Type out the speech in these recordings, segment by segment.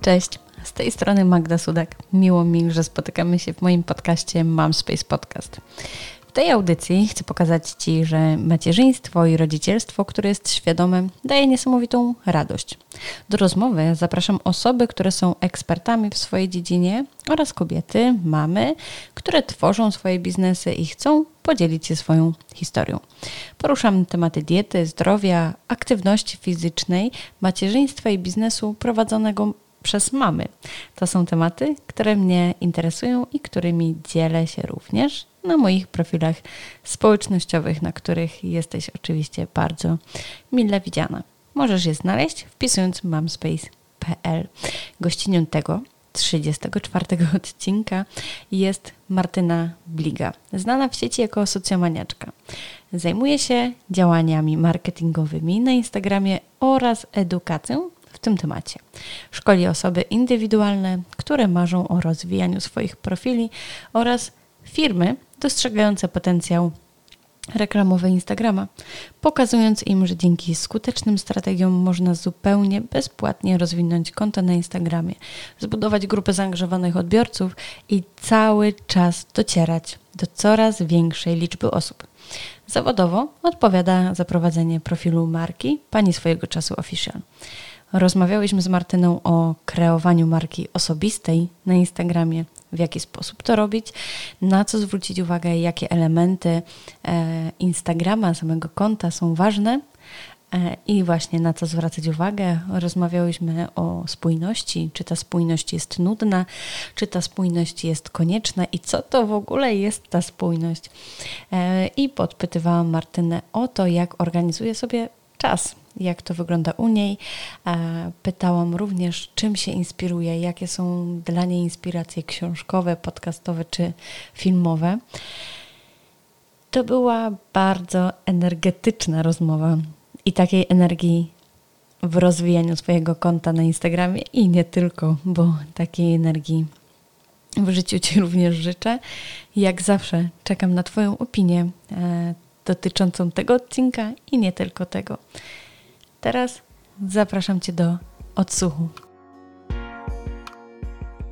Cześć, z tej strony Magda Sudak. Miło mi, że spotykamy się w moim podcaście Mam Space Podcast. W tej audycji chcę pokazać Ci, że macierzyństwo i rodzicielstwo, które jest świadome, daje niesamowitą radość. Do rozmowy zapraszam osoby, które są ekspertami w swojej dziedzinie oraz kobiety, mamy, które tworzą swoje biznesy i chcą podzielić się swoją historią. Poruszam tematy diety, zdrowia, aktywności fizycznej, macierzyństwa i biznesu prowadzonego przez mamy. To są tematy, które mnie interesują i którymi dzielę się również na moich profilach społecznościowych, na których jesteś oczywiście bardzo mile widziana. Możesz je znaleźć wpisując mamspace.pl. Gościnią tego 34 odcinka jest Martyna Bliga, znana w sieci jako socjomaniaczka. Zajmuje się działaniami marketingowymi na Instagramie oraz edukacją tym temacie. Szkoli osoby indywidualne, które marzą o rozwijaniu swoich profili oraz firmy dostrzegające potencjał reklamowy Instagrama, pokazując im, że dzięki skutecznym strategiom można zupełnie bezpłatnie rozwinąć konto na Instagramie, zbudować grupę zaangażowanych odbiorców i cały czas docierać do coraz większej liczby osób. Zawodowo odpowiada za prowadzenie profilu marki pani swojego czasu official. Rozmawiałyśmy z Martyną o kreowaniu marki osobistej na Instagramie, w jaki sposób to robić, na co zwrócić uwagę, jakie elementy e, Instagrama, samego konta są ważne e, i właśnie na co zwracać uwagę. Rozmawiałyśmy o spójności, czy ta spójność jest nudna, czy ta spójność jest konieczna i co to w ogóle jest ta spójność. E, I podpytywałam Martynę o to, jak organizuje sobie czas jak to wygląda u niej. Pytałam również, czym się inspiruje, jakie są dla niej inspiracje książkowe, podcastowe czy filmowe. To była bardzo energetyczna rozmowa i takiej energii w rozwijaniu swojego konta na Instagramie i nie tylko, bo takiej energii w życiu Ci również życzę. Jak zawsze czekam na Twoją opinię e, dotyczącą tego odcinka i nie tylko tego. Teraz zapraszam Cię do odsłuchu.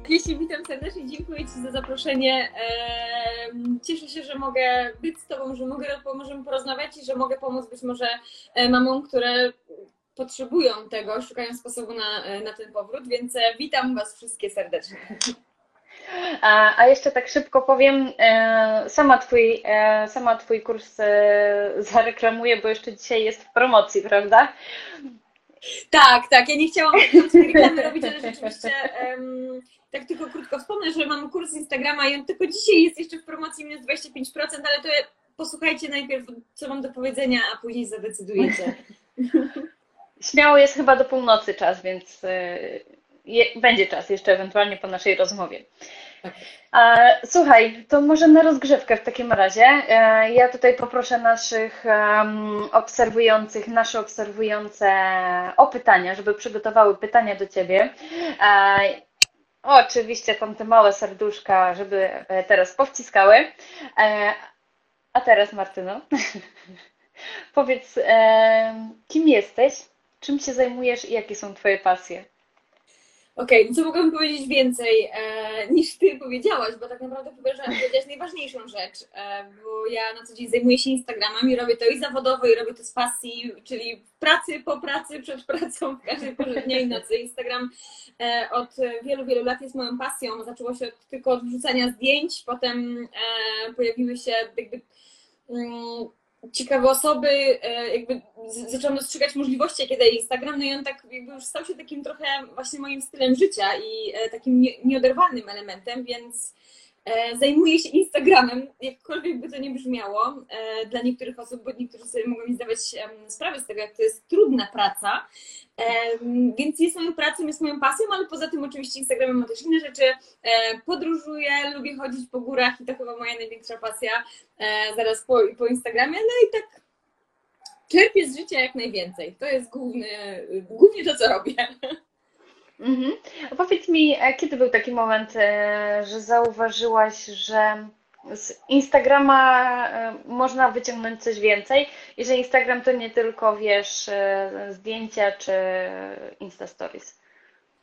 Jeśli witam serdecznie, dziękuję Ci za zaproszenie. Cieszę się, że mogę być z Tobą, że mogę, możemy porozmawiać i że mogę pomóc być może e, mamom, które potrzebują tego, szukają sposobu na, e, na ten powrót, więc e, witam Was wszystkie serdecznie. A, a jeszcze tak szybko powiem, sama twój, sama twój kurs zareklamuję, bo jeszcze dzisiaj jest w promocji, prawda? Tak, tak. Ja nie chciałam reklamy robić, ale rzeczywiście um, tak tylko krótko wspomnę, że mamy kurs Instagrama i on tylko dzisiaj jest jeszcze w promocji minus 25%, ale to posłuchajcie najpierw, co mam do powiedzenia, a później zadecydujecie. Śmiało jest chyba do północy czas, więc je, będzie czas jeszcze ewentualnie po naszej rozmowie. Słuchaj, to może na rozgrzewkę w takim razie. E, ja tutaj poproszę naszych obserwujących, nasze obserwujące o pytania, żeby przygotowały pytania do Ciebie. E, oczywiście tam te małe serduszka, żeby e, teraz powciskały. A teraz Martyno, powiedz, kim jesteś, czym się zajmujesz i jakie są Twoje pasje? Okej, okay, no co mogłabym powiedzieć więcej e, niż Ty powiedziałaś, bo tak naprawdę powiedziałaś najważniejszą rzecz, e, bo ja na co dzień zajmuję się Instagramem i robię to i zawodowo, i robię to z pasji, czyli w pracy, po pracy, przed pracą, w każdej porze dnia i nocy. Instagram e, od wielu, wielu lat jest moją pasją. Zaczęło się od, tylko od wrzucania zdjęć, potem e, pojawiły się jakby mm, ciekawe osoby, e, jakby zaczęłam dostrzegać możliwości, jakie daje Instagram, no i on tak jakby już stał się takim trochę właśnie moim stylem życia i e, takim nieoderwalnym elementem, więc zajmuję się Instagramem, jakkolwiek by to nie brzmiało e, dla niektórych osób, bo niektórzy sobie mogą nie zdawać sprawy z tego, jak to jest trudna praca. Więc jest moją pracą, jest moją pasją, ale poza tym oczywiście Instagramem ma też inne rzeczy. E, podróżuję, lubię chodzić po górach i to chyba moja największa pasja zaraz po, po Instagramie. No i tak czerpię z życia jak najwięcej. To jest główny, głównie to, co robię. Mhm. Powiedz mi, e, kiedy był taki moment, e, że zauważyłaś, że z Instagrama e, można wyciągnąć coś więcej i że Instagram to nie tylko, wiesz, zdjęcia czy Insta Stories?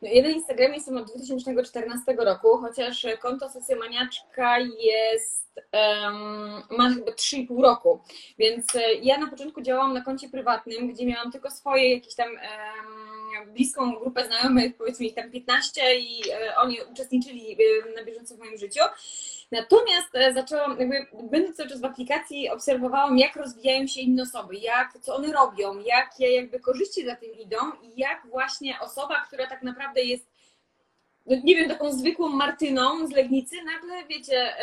No, ja na Instagramie jestem od 2014 roku, chociaż konto Socjomaniaczka jest, um, ma chyba 3,5 roku, więc e, ja na początku działałam na koncie prywatnym, gdzie miałam tylko swoje jakieś tam um, bliską grupę znajomych, powiedzmy ich tam 15 i e, oni uczestniczyli e, na bieżąco w moim życiu. Natomiast e, zaczęłam, jakby będąc cały czas w aplikacji, obserwowałam, jak rozwijają się inne osoby, jak, co one robią, jakie jakby korzyści za tym idą i jak właśnie osoba, która tak naprawdę jest no nie wiem, taką zwykłą Martyną z Legnicy, nagle, wiecie,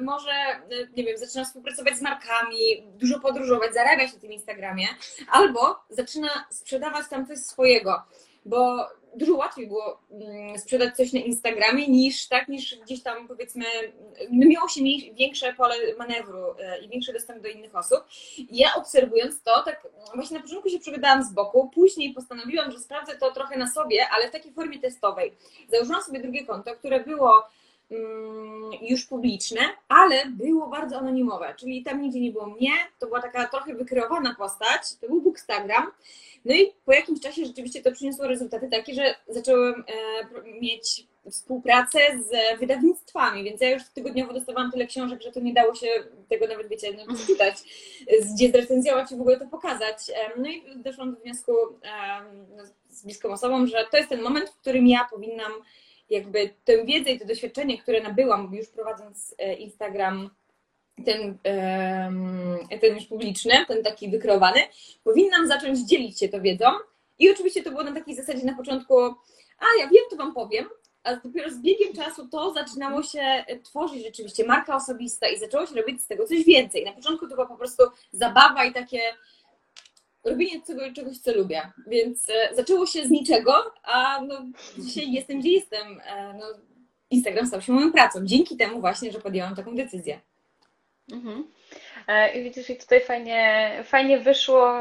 może, e, nie wiem, zaczyna współpracować z markami, dużo podróżować, zarabiać na tym Instagramie, albo zaczyna sprzedawać tam coś swojego, bo dużo łatwiej było mm, sprzedać coś na Instagramie niż tak, niż gdzieś tam powiedzmy, no miało się większe pole manewru e, i większy dostęp do innych osób. Ja obserwując to, tak właśnie na początku się przygadałam z boku, później postanowiłam, że sprawdzę to trochę na sobie, ale w takiej formie testowej. Założyłam sobie drugie konto, które było już publiczne, ale było bardzo anonimowe, czyli tam nigdzie nie było mnie, to była taka trochę wykreowana postać, to był Bookstagram, no i po jakimś czasie rzeczywiście to przyniosło rezultaty takie, że zacząłem e, mieć współpracę z wydawnictwami, więc ja już tygodniowo dostawałam tyle książek, że to nie dało się tego nawet, wiecie, no, przeczytać, gdzie zrecenzjować i w ogóle to pokazać. No i doszłam do wniosku no, z bliską osobą, że to jest ten moment, w którym ja powinnam jakby tę wiedzę i to doświadczenie, które nabyłam już prowadząc e, Instagram ten, ten już publiczny, ten taki wykreowany, powinnam zacząć dzielić się to wiedzą. I oczywiście to było na takiej zasadzie na początku, a ja wiem, to Wam powiem, a dopiero z biegiem czasu to zaczynało się tworzyć rzeczywiście, marka osobista i zaczęło się robić z tego coś więcej. Na początku to była po prostu zabawa i takie robienie czegoś, co lubię. Więc e, zaczęło się z niczego, a no, dzisiaj jestem, gdzie jestem. E, no, Instagram stał się moją pracą. Dzięki temu właśnie, że podjęłam taką decyzję. Mhm. E, I widzisz, i tutaj fajnie, fajnie wyszło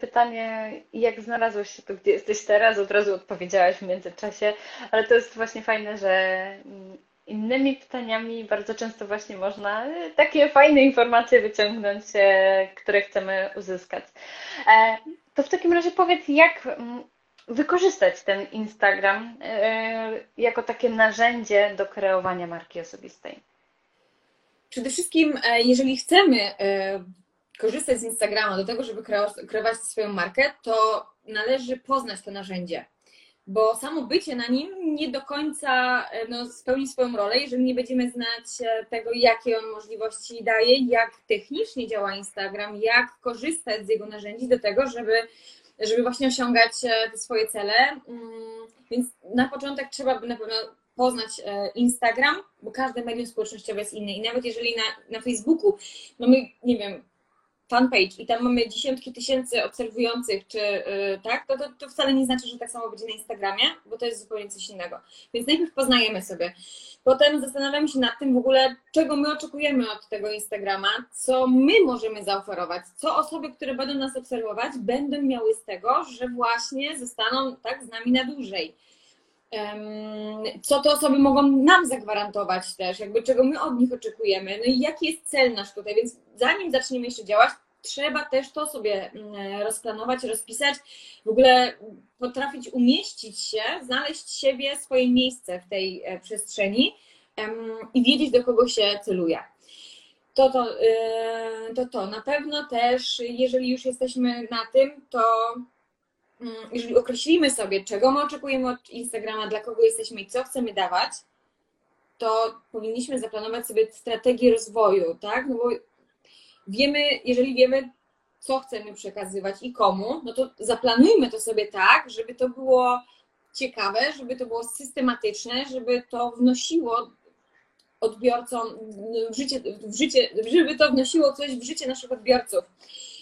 pytanie, jak znalazłeś się tu, gdzie jesteś teraz, od razu odpowiedziałaś w międzyczasie, ale to jest właśnie fajne, że mm, innymi pytaniami bardzo często właśnie można e, takie fajne informacje wyciągnąć, e, które chcemy uzyskać. To w takim razie powiedz, jak mm, wykorzystać ten Instagram jako takie narzędzie do kreowania marki osobistej? Przede wszystkim, e, jeżeli chcemy e, korzystać z Instagrama do tego, żeby kreować swoją markę, to należy poznać to narzędzie. Bo samo bycie na nim nie do końca e, no, spełni swoją rolę, jeżeli nie będziemy znać tego, jakie on możliwości daje, jak technicznie działa Instagram, jak korzystać z jego narzędzi do tego, żeby, żeby właśnie osiągać te swoje cele. Mm, więc na początek trzeba by na pewno poznać e, Instagram, bo każde medium społecznościowe jest inne. I nawet jeżeli na, na Facebooku mamy, nie wiem, fanpage i tam mamy dziesiątki tysięcy obserwujących, czy yy, tak, to, to, to, wcale nie znaczy, że tak samo będzie na Instagramie, bo to jest zupełnie coś innego. Więc najpierw poznajemy sobie. Potem zastanawiamy się nad tym w ogóle, czego my oczekujemy od tego Instagrama, co my możemy zaoferować, co osoby, które będą nas obserwować, będą miały z tego, że właśnie zostaną tak z nami na dłużej co te osoby mogą nam zagwarantować też, jakby czego my od nich oczekujemy, no i jaki jest cel nasz tutaj, więc zanim zaczniemy jeszcze działać, trzeba też to sobie mm, rozplanować, rozpisać, w ogóle potrafić umieścić się, znaleźć siebie, swoje miejsce w tej e, przestrzeni i wiedzieć, do kogo się celuje. To to, e, to to. Na pewno też, jeżeli już jesteśmy na tym, to Mm, jeżeli określimy sobie, czego my oczekujemy od Instagrama, dla kogo jesteśmy i co chcemy dawać, to powinniśmy zaplanować sobie strategię rozwoju, tak? No bo wiemy, jeżeli wiemy, co chcemy przekazywać i komu, no to zaplanujmy to sobie tak, żeby to było ciekawe, żeby to było systematyczne, żeby to wnosiło odbiorcom w życie, w życie żeby to wnosiło coś w życie naszych odbiorców.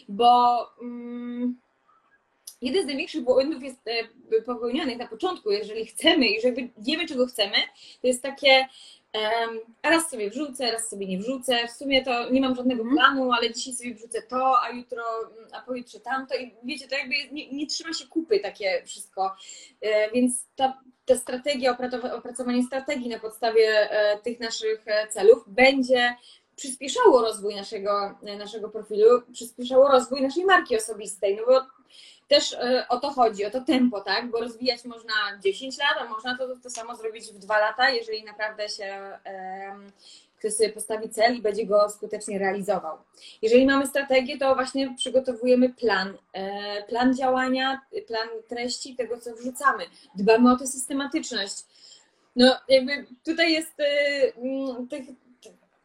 Bo. Mm, jeden z największych błędów jest e, popełnionych na początku, jeżeli chcemy i żeby wiemy, czego chcemy, to jest takie um, raz sobie wrzucę, raz sobie nie wrzucę, w sumie to nie mam żadnego mm. planu, ale dzisiaj sobie wrzucę to, a jutro, a pojutrze tamto. I wiecie, to jakby nie, nie trzyma się kupy takie wszystko, e, więc ta, ta strategia, opracowanie strategii na podstawie e, tych naszych celów będzie przyspieszało rozwój naszego, naszego profilu, przyspieszało rozwój naszej marki osobistej, no bo też e, o to chodzi, o to tempo, tak? Bo rozwijać można 10 lat, a można to, to samo zrobić w 2 lata, jeżeli naprawdę się um, ktoś sobie postawi cel i będzie go skutecznie realizował. Jeżeli mamy strategię, to właśnie przygotowujemy plan, e, plan działania, plan treści, tego co wrzucamy. Dbamy o tę systematyczność. No, jakby tutaj jest e, tych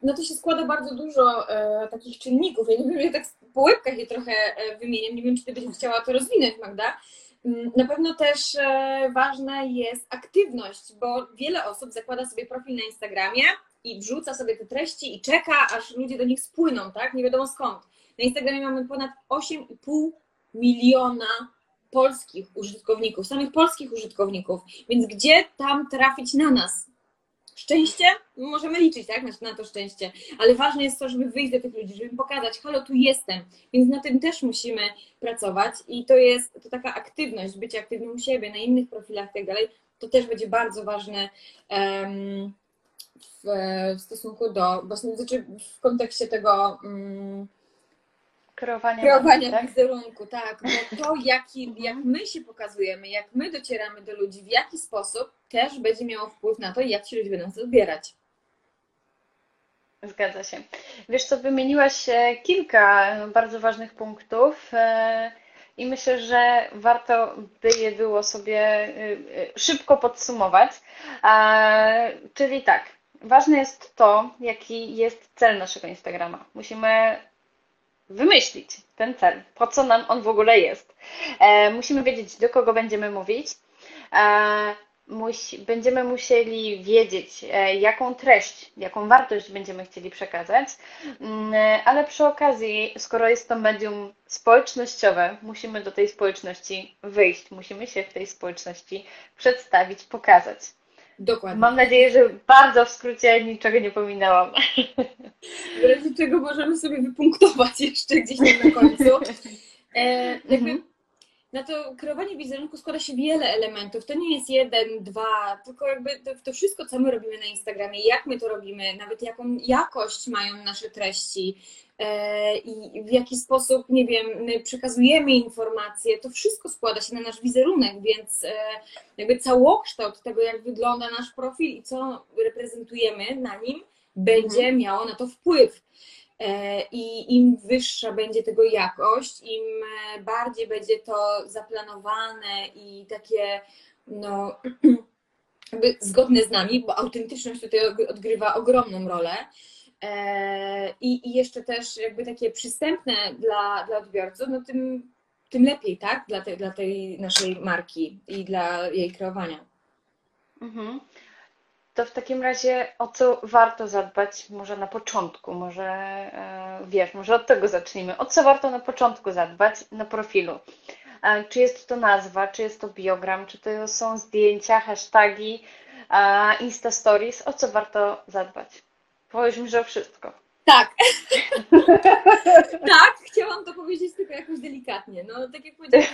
no to się składa bardzo dużo e, takich czynników. Ja nie wiem, ja tak po łebkach je trochę e, wymieniam. Nie wiem, czy ty byś chciała to rozwinąć, Magda. Mm, na pewno też e, ważna jest aktywność, bo wiele osób zakłada sobie profil na Instagramie i wrzuca sobie te treści i czeka, aż ludzie do nich spłyną, tak? Nie wiadomo skąd. Na Instagramie mamy ponad 8,5 miliona polskich użytkowników, samych polskich użytkowników. Więc gdzie tam trafić na nas? Szczęście, możemy liczyć tak, na to szczęście, ale ważne jest to, żeby wyjść do tych ludzi, żeby im pokazać, halo, tu jestem, więc na tym też musimy pracować i to jest to taka aktywność, bycie aktywnym u siebie, na innych profilach i tak dalej, to też będzie bardzo ważne um, w, w, stosunku do, znaczy w kontekście tego um, kreowania, kreowania tak? wizerunku, tak, bo to jaki, jak my się pokazujemy, jak my docieramy do ludzi, w jaki sposób też będzie miało wpływ na to, jak ci ludzie będą nas odbierać. Zgadza się. Wiesz co, wymieniłaś e, kilka bardzo ważnych punktów e, i myślę, że warto by je było sobie e, szybko podsumować. Czyli tak, ważne jest to, jaki jest cel naszego Instagrama. Musimy wymyślić ten cel, po co nam on w ogóle jest. Musimy wiedzieć, do kogo będziemy mówić musi, będziemy musieli wiedzieć, e, jaką treść, jaką wartość będziemy chcieli przekazać, mm, ale przy okazji, skoro jest to medium społecznościowe, musimy do tej społeczności wyjść, musimy się w tej społeczności przedstawić, pokazać. Dokładnie. Mam nadzieję, że bardzo w skrócie niczego nie pominęłam. W razie czego możemy sobie wypunktować jeszcze gdzieś tam na końcu. E, jakby na to kreowanie wizerunku składa się wiele elementów. To nie jest jeden, dwa, tylko jakby to, to, wszystko, co my robimy na Instagramie, jak my to robimy, nawet jaką jakość mają nasze treści e, i w jaki sposób, nie wiem, my przekazujemy informacje, to wszystko składa się na nasz wizerunek, więc e, jakby całokształt tego, jak wygląda nasz profil i co reprezentujemy na nim, będzie mhm. miało na to wpływ. E, I im wyższa będzie tego jakość, im e, bardziej będzie to zaplanowane i takie no, jakby zgodne z nami, bo autentyczność tutaj odgrywa ogromną rolę. E, I, i jeszcze też jakby takie przystępne dla, dla odbiorców, no tym, tym lepiej, tak? Dla, te, dla tej naszej marki i dla jej kreowania. Mhm. To w takim razie o co warto zadbać może na początku, może e, wiesz, może od tego zacznijmy. O co warto na początku zadbać na profilu? E, czy jest to nazwa, czy jest to biogram, czy to są zdjęcia, hasztagi, e, Insta Stories? O co warto zadbać? Powiedz mi, że o wszystko. Tak. tak, chciałam to powiedzieć tylko jakoś delikatnie. No, tak jak powiedziałam,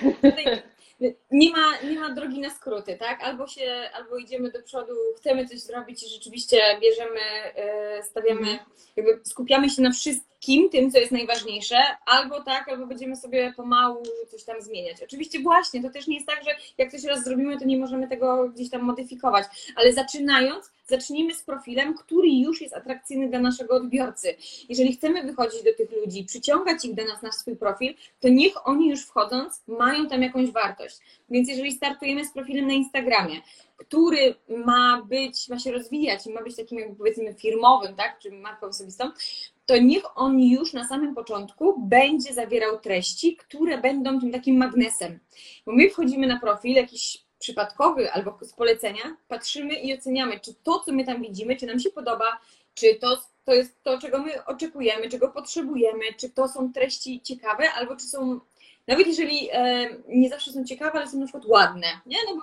nie ma, nie ma drogi na skróty, tak? Albo się, albo idziemy do przodu, chcemy coś zrobić i rzeczywiście bierzemy, e, stawiamy, jakby skupiamy się na wszystkim tym, co jest najważniejsze, albo tak, albo będziemy sobie pomału coś tam zmieniać. Oczywiście właśnie, to też nie jest tak, że jak coś raz zrobimy, to nie możemy tego gdzieś tam modyfikować, ale zaczynając, zacznijmy z profilem, który już jest atrakcyjny dla naszego odbiorcy. Jeżeli chcemy wychodzić do tych ludzi, przyciągać ich do nas na swój profil, to niech oni już wchodząc mają tam jakąś wartość. Więc jeżeli startujemy z profilem na Instagramie, który ma być, ma się rozwijać i ma być takim jakby powiedzmy firmowym, tak, czy marką osobistą, to niech on już na samym początku będzie zawierał treści, które będą tym takim magnesem. Bo my wchodzimy na profil jakiś przypadkowy albo z polecenia, patrzymy i oceniamy, czy to, co my tam widzimy, czy nam się podoba, czy to, to jest to, czego my oczekujemy, czego potrzebujemy, czy to są treści ciekawe, albo czy są, nawet jeżeli e, nie zawsze są ciekawe, ale są na przykład ładne, nie? No bo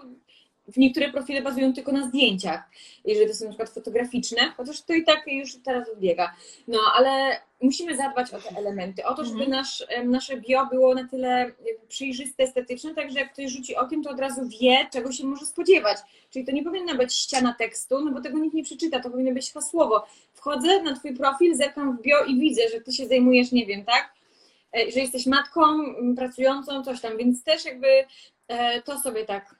niektóre profile bazują tylko na zdjęciach, jeżeli to są na przykład fotograficzne, chociaż to i tak już teraz odbiega. No, ale musimy zadbać o te elementy, o to, żeby Mhm. nasz, nasze bio było na tyle przejrzyste, estetyczne, tak że jak ktoś rzuci okiem, to od razu wie, czego się może spodziewać. Czyli to nie powinna być ściana tekstu, no bo tego nikt nie przeczyta, to powinno być hasłowo. Wchodzę na Twój profil, zerkam w bio i widzę, że Ty się zajmujesz, nie wiem, tak? E, Że jesteś matką pracującą, coś tam, więc też jakby e, to sobie tak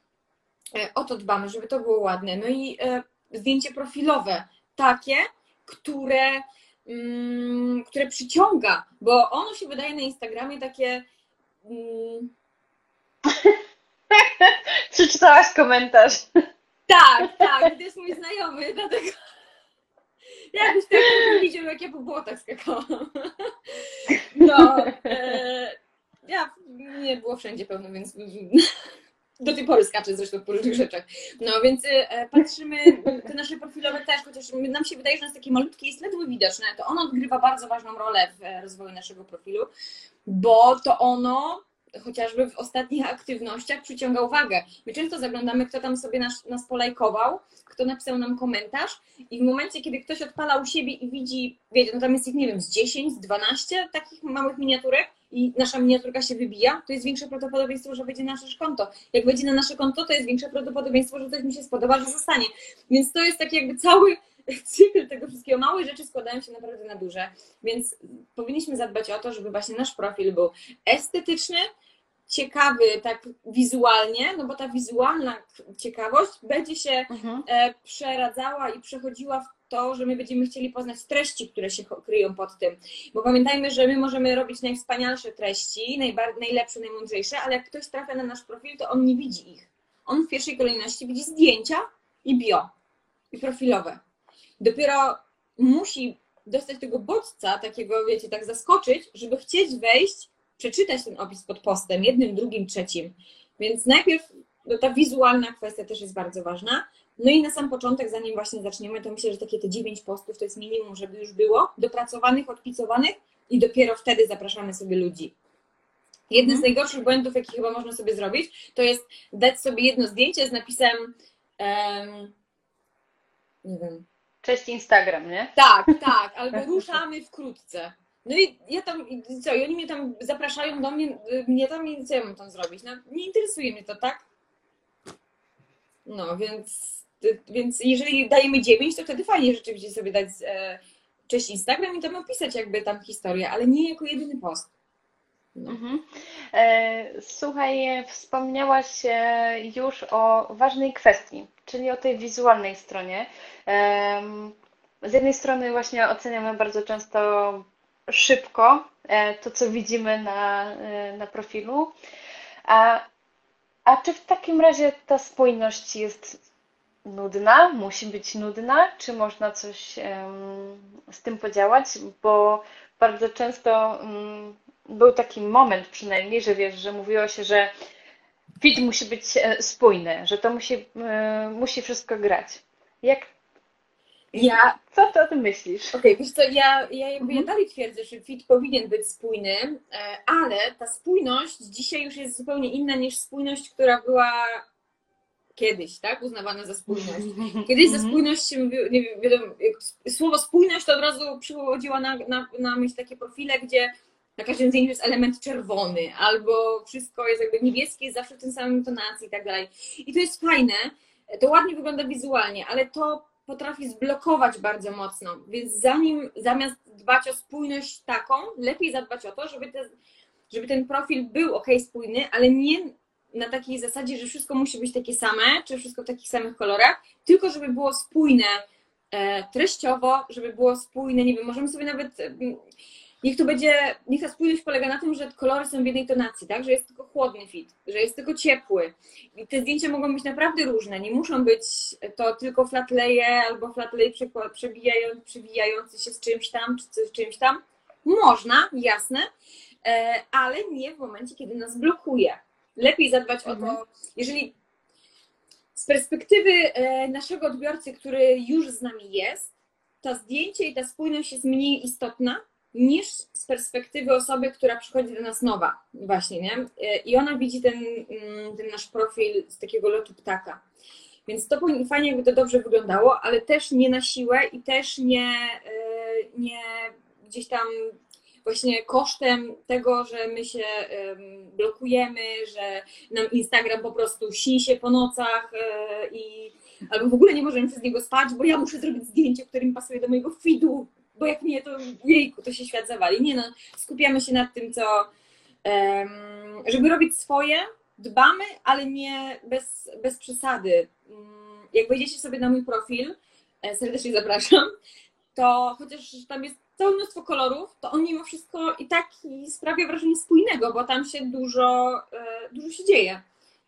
o to dbamy, żeby to było ładne. No i e, zdjęcie profilowe, takie, które, mm, które przyciąga, bo ono się wydaje na Instagramie takie. Mm, Przeczytałaś komentarz. tak, tak, to jest mój znajomy, dlatego. Jakbyś tak nie widział, jak ja po błotach skakałam. No, e, ja nie było wszędzie pełno, więc do tej pory skaczę zresztą po różnych rzeczach. No więc e, patrzymy, te nasze profilowe też, chociaż nam się wydaje, że jest takie malutkie, jest ledwo widoczne, to ono odgrywa bardzo ważną rolę w e, rozwoju naszego profilu, bo to ono chociażby w ostatnich aktywnościach przyciąga uwagę. My często zaglądamy, kto tam sobie nas, nas polajkował, kto napisał nam komentarz i w momencie, kiedy ktoś odpala u siebie i widzi, wiecie, no tam jest ich, nie wiem, z 10, z 12 takich małych miniaturek i nasza miniaturka się wybija, to jest większe prawdopodobieństwo, że wejdzie na nasze konto. Jak wejdzie na nasze konto, to jest większe prawdopodobieństwo, że coś mi się spodoba, że zostanie. Więc to jest taki jakby cały cykl tego wszystkiego. Małe rzeczy składają się naprawdę na duże, więc powinniśmy zadbać o to, żeby właśnie nasz profil był estetyczny, ciekawy tak wizualnie, no bo ta wizualna ciekawość będzie się Mhm. e, przeradzała i przechodziła w to, że my będziemy chcieli poznać treści, które się kryją pod tym. Bo pamiętajmy, że my możemy robić najwspanialsze treści, najlepsze, najmądrzejsze, ale jak ktoś trafia na nasz profil, to on nie widzi ich. On w pierwszej kolejności widzi zdjęcia i bio, i profilowe. Dopiero musi dostać tego bodźca, takiego, wiecie, tak zaskoczyć, żeby chcieć wejść, przeczytać ten opis pod postem, jednym, drugim, trzecim. Więc najpierw no, ta wizualna kwestia też jest bardzo ważna. No i na sam początek, zanim właśnie zaczniemy, to myślę, że takie te dziewięć postów to jest minimum, żeby już było dopracowanych, odpicowanych i dopiero wtedy zapraszamy sobie ludzi. Jeden z najgorszych błędów, jaki chyba można sobie zrobić, to jest dać sobie jedno zdjęcie z napisem em, nie wiem, Cześć Instagram, nie? tak, tak, albo ruszamy wkrótce. No i ja tam, co, i oni mnie tam zapraszają do mnie, mnie tam i co ja mam tam zrobić? No, nie interesuje mnie to, tak? No, więc, więc jeżeli dajemy 9, to wtedy fajnie rzeczywiście sobie dać e, cześć Instagram i tam opisać jakby tam historię, ale nie jako jedyny post. No. Mhm. E, Słuchaj, wspomniałaś e, już o ważnej kwestii, czyli o tej wizualnej stronie. Em, Z jednej strony właśnie oceniamy bardzo często szybko e, to, co widzimy na, e, na profilu. A, a czy w takim razie ta spójność jest nudna? Musi być nudna? Czy można coś z tym podziałać? Bo bardzo często mm, był taki moment przynajmniej, że wiesz, że mówiło się, że fit musi być e, spójny, że to musi, e, musi wszystko grać. Jak, Ja co ty o tym myślisz? Okej, wiesz co, ja, ja, jakby ja Mhm. dalej twierdzę, że fit powinien być spójny, e, ale ta spójność dzisiaj już jest zupełnie inna niż spójność, która była kiedyś, tak, uznawana za spójność. Kiedyś za Mhm. spójność się mówiło, nie wiem, słowo spójność to od razu przychodziło na, na, na myśl takie profile, gdzie na każdym zdjęciu jest element czerwony, albo wszystko jest jakby niebieskie, jest zawsze w tym samym tonacji i tak dalej. I to jest fajne, to ładnie wygląda wizualnie, ale to potrafi zblokować bardzo mocno. Więc zanim zamiast dbać o spójność taką, lepiej zadbać o to, żeby, te, żeby ten profil był ok, spójny, ale nie na takiej zasadzie, że wszystko musi być takie same, czy wszystko w takich samych kolorach, tylko żeby było spójne e, treściowo, żeby było spójne, nie wiem, możemy sobie nawet. mm, Niech to będzie, niech ta spójność polega na tym, że kolory są w jednej tonacji, tak? Że jest tylko chłodny fit, że jest tylko ciepły. I te zdjęcia mogą być naprawdę różne. Nie muszą być to tylko flatleje albo flatlej przekła- przebijają, przewijający się z czymś tam, czy z czymś tam. Można, jasne, e, ale nie w momencie, kiedy nas blokuje. Lepiej zadbać o Mhm. to, jeżeli z perspektywy e, naszego odbiorcy, który już z nami jest, to zdjęcie i ta spójność jest mniej istotna niż z perspektywy osoby, która przychodzi do nas nowa, właśnie, nie? I ona widzi ten, mm, ten nasz profil z takiego lotu ptaka. Więc to fajnie, jakby to dobrze wyglądało, ale też nie na siłę i też nie, e, nie gdzieś tam właśnie kosztem tego, że my się blokujemy, że nam Instagram po prostu si się po nocach e, i albo w ogóle nie możemy przez niego spać, bo ja muszę zrobić zdjęcie, które mi pasuje do mojego feedu, bo jak nie, to jejku, to się świat zawali. Nie no, skupiamy się nad tym, co żeby robić swoje, dbamy, ale nie bez, bez przesady. Mm, jak wejdziecie sobie na mój profil, e, serdecznie zapraszam, to chociaż tam jest całe mnóstwo kolorów, to on mimo wszystko i tak sprawia wrażenie spójnego, bo tam się dużo, e, dużo się dzieje.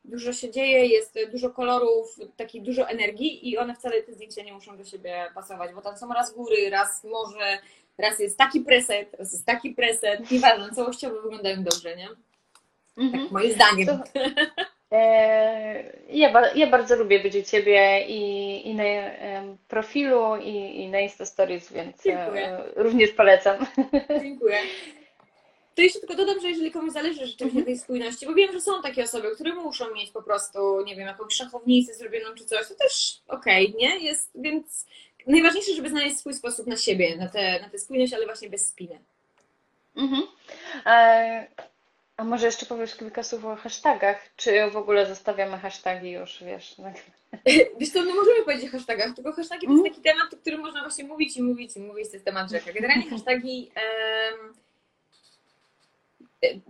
Dużo się dzieje, jest dużo kolorów, takiej dużo energii i one wcale te zdjęcia nie muszą do siebie pasować, bo tam są raz góry, raz morze, raz jest taki preset, raz jest taki preset, nieważne, całościowo wyglądają dobrze, nie? Mhm. Tak moim zdaniem. To, ja, ja bardzo lubię być u Ciebie i, i na e, profilu, i, i na Insta Stories, więc e, również polecam. Dziękuję. To jeszcze tylko dodam, że jeżeli komuś zależy rzeczywiście mhm. tej spójności, bo wiem, że są takie osoby, które muszą mieć po prostu, nie wiem, jakąś szachownicę zrobioną czy coś, to też okej, okay, nie? Jest, więc najważniejsze, żeby znaleźć swój sposób na siebie, na tę na te spójność, ale właśnie bez spiny. Mhm. E, a może jeszcze powiesz kilka słów o hashtagach? Czy w ogóle zostawiamy hasztagi już, wiesz? Wiesz co, no możemy powiedzieć o hashtagach, tylko hashtagi to jest mhm. taki temat, o którym można właśnie mówić i mówić i mówić, to jest temat rzeka. Generalnie hashtagi um,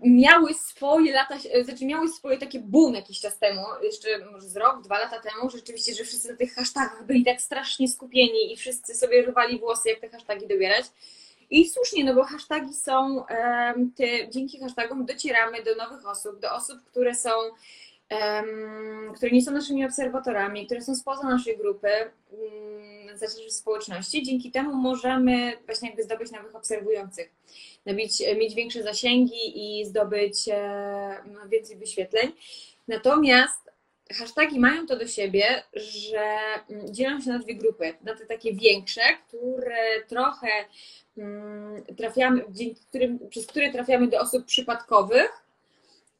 miały swoje lata, znaczy miały swoje takie boom jakiś czas temu, jeszcze może z rok, dwa lata temu, rzeczywiście, że wszyscy na tych hashtagach byli tak strasznie skupieni i wszyscy sobie rwali włosy, jak te hashtagi dobierać. I słusznie, no bo hashtagi są, te, dzięki hashtagom docieramy do nowych osób, do osób, które są, które nie są naszymi obserwatorami, które są spoza naszej grupy, um, znaczy społeczności. Dzięki temu możemy właśnie jakby zdobyć nowych obserwujących, mieć, mieć większe zasięgi i zdobyć e, więcej wyświetleń. Natomiast hasztagi mają to do siebie, że mm, dzielą się na dwie grupy. Na te takie większe, które trochę Mm, trafiamy, dzięki którym, przez które trafiamy do osób przypadkowych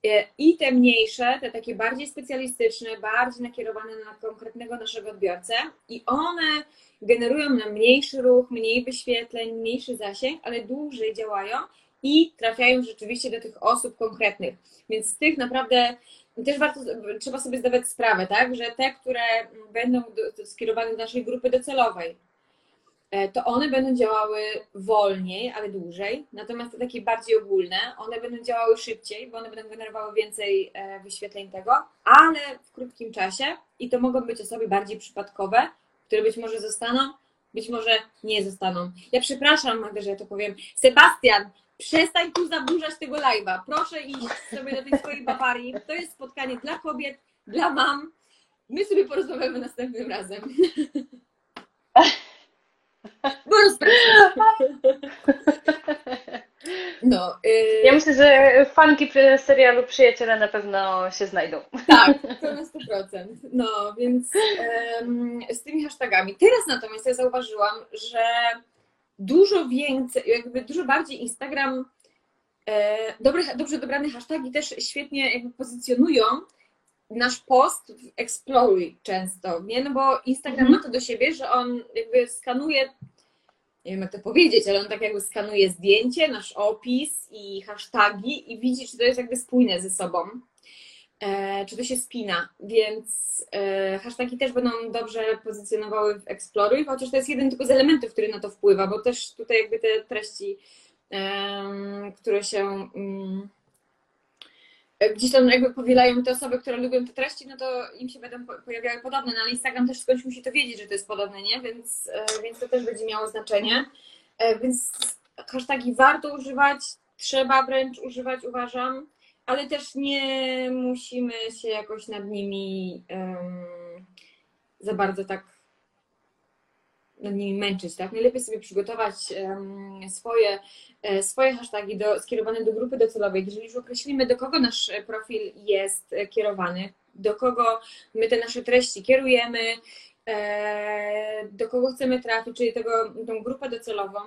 e, i te mniejsze, te takie bardziej specjalistyczne, bardziej nakierowane na konkretnego naszego odbiorcę i one generują nam mniejszy ruch, mniej wyświetleń, mniejszy zasięg, ale dłużej działają i trafiają rzeczywiście do tych osób konkretnych. Więc z tych naprawdę też warto, trzeba sobie zdawać sprawę, tak, że te, które będą do, skierowane do naszej grupy docelowej, E, to one będą działały wolniej, ale dłużej. Natomiast te takie bardziej ogólne, one będą działały szybciej, bo one będą generowały więcej e, wyświetleń tego, ale w krótkim czasie i to mogą być osoby bardziej przypadkowe, które być może zostaną, być może nie zostaną. Ja przepraszam, Magda, że ja to powiem. Sebastian, przestań tu zaburzać tego live'a. Proszę iść sobie do tej swojej Bawarii. To jest spotkanie dla kobiet, dla mam. My sobie porozmawiamy następnym razem. Bo No, yy... Ja myślę, że fanki serialu Przyjaciele na pewno się znajdą. Tak, to na 100%. No, więc z tymi hashtagami. Teraz natomiast ja zauważyłam, że dużo więcej, jakby dużo bardziej Instagram, e, dobre, dobrze dobrane hasztagi też świetnie jakby pozycjonują nasz post eksploruj często, nie? No bo Instagram mhm. ma to do siebie, że on jakby skanuje, nie wiem jak to powiedzieć, ale on tak jakby skanuje zdjęcie, nasz opis i hasztagi i widzi, czy to jest jakby spójne ze sobą, czy to się spina, więc e, hasztagi też będą dobrze pozycjonowały w Exploruj, chociaż to jest jeden tylko z elementów, który na to wpływa, bo też tutaj jakby te treści, e, które się... Mm, gdzieś tam jakby powielają te osoby, które lubią te treści, no to im się będą pojawiały podobne, no ale Instagram też skądś musi to wiedzieć, że to jest podobne, nie? Więc, e, więc to też będzie miało znaczenie. E, więc hashtagi warto używać, trzeba wręcz używać, uważam, ale też nie musimy się jakoś nad nimi um, za bardzo tak nad nimi męczyć, tak? Najlepiej sobie przygotować um, swoje, e, swoje hasztagi do, skierowane do grupy docelowej. Jeżeli już określimy, do kogo nasz profil jest e, kierowany, do kogo my te nasze treści kierujemy, e, do kogo chcemy trafić, czyli tego, tą grupę docelową,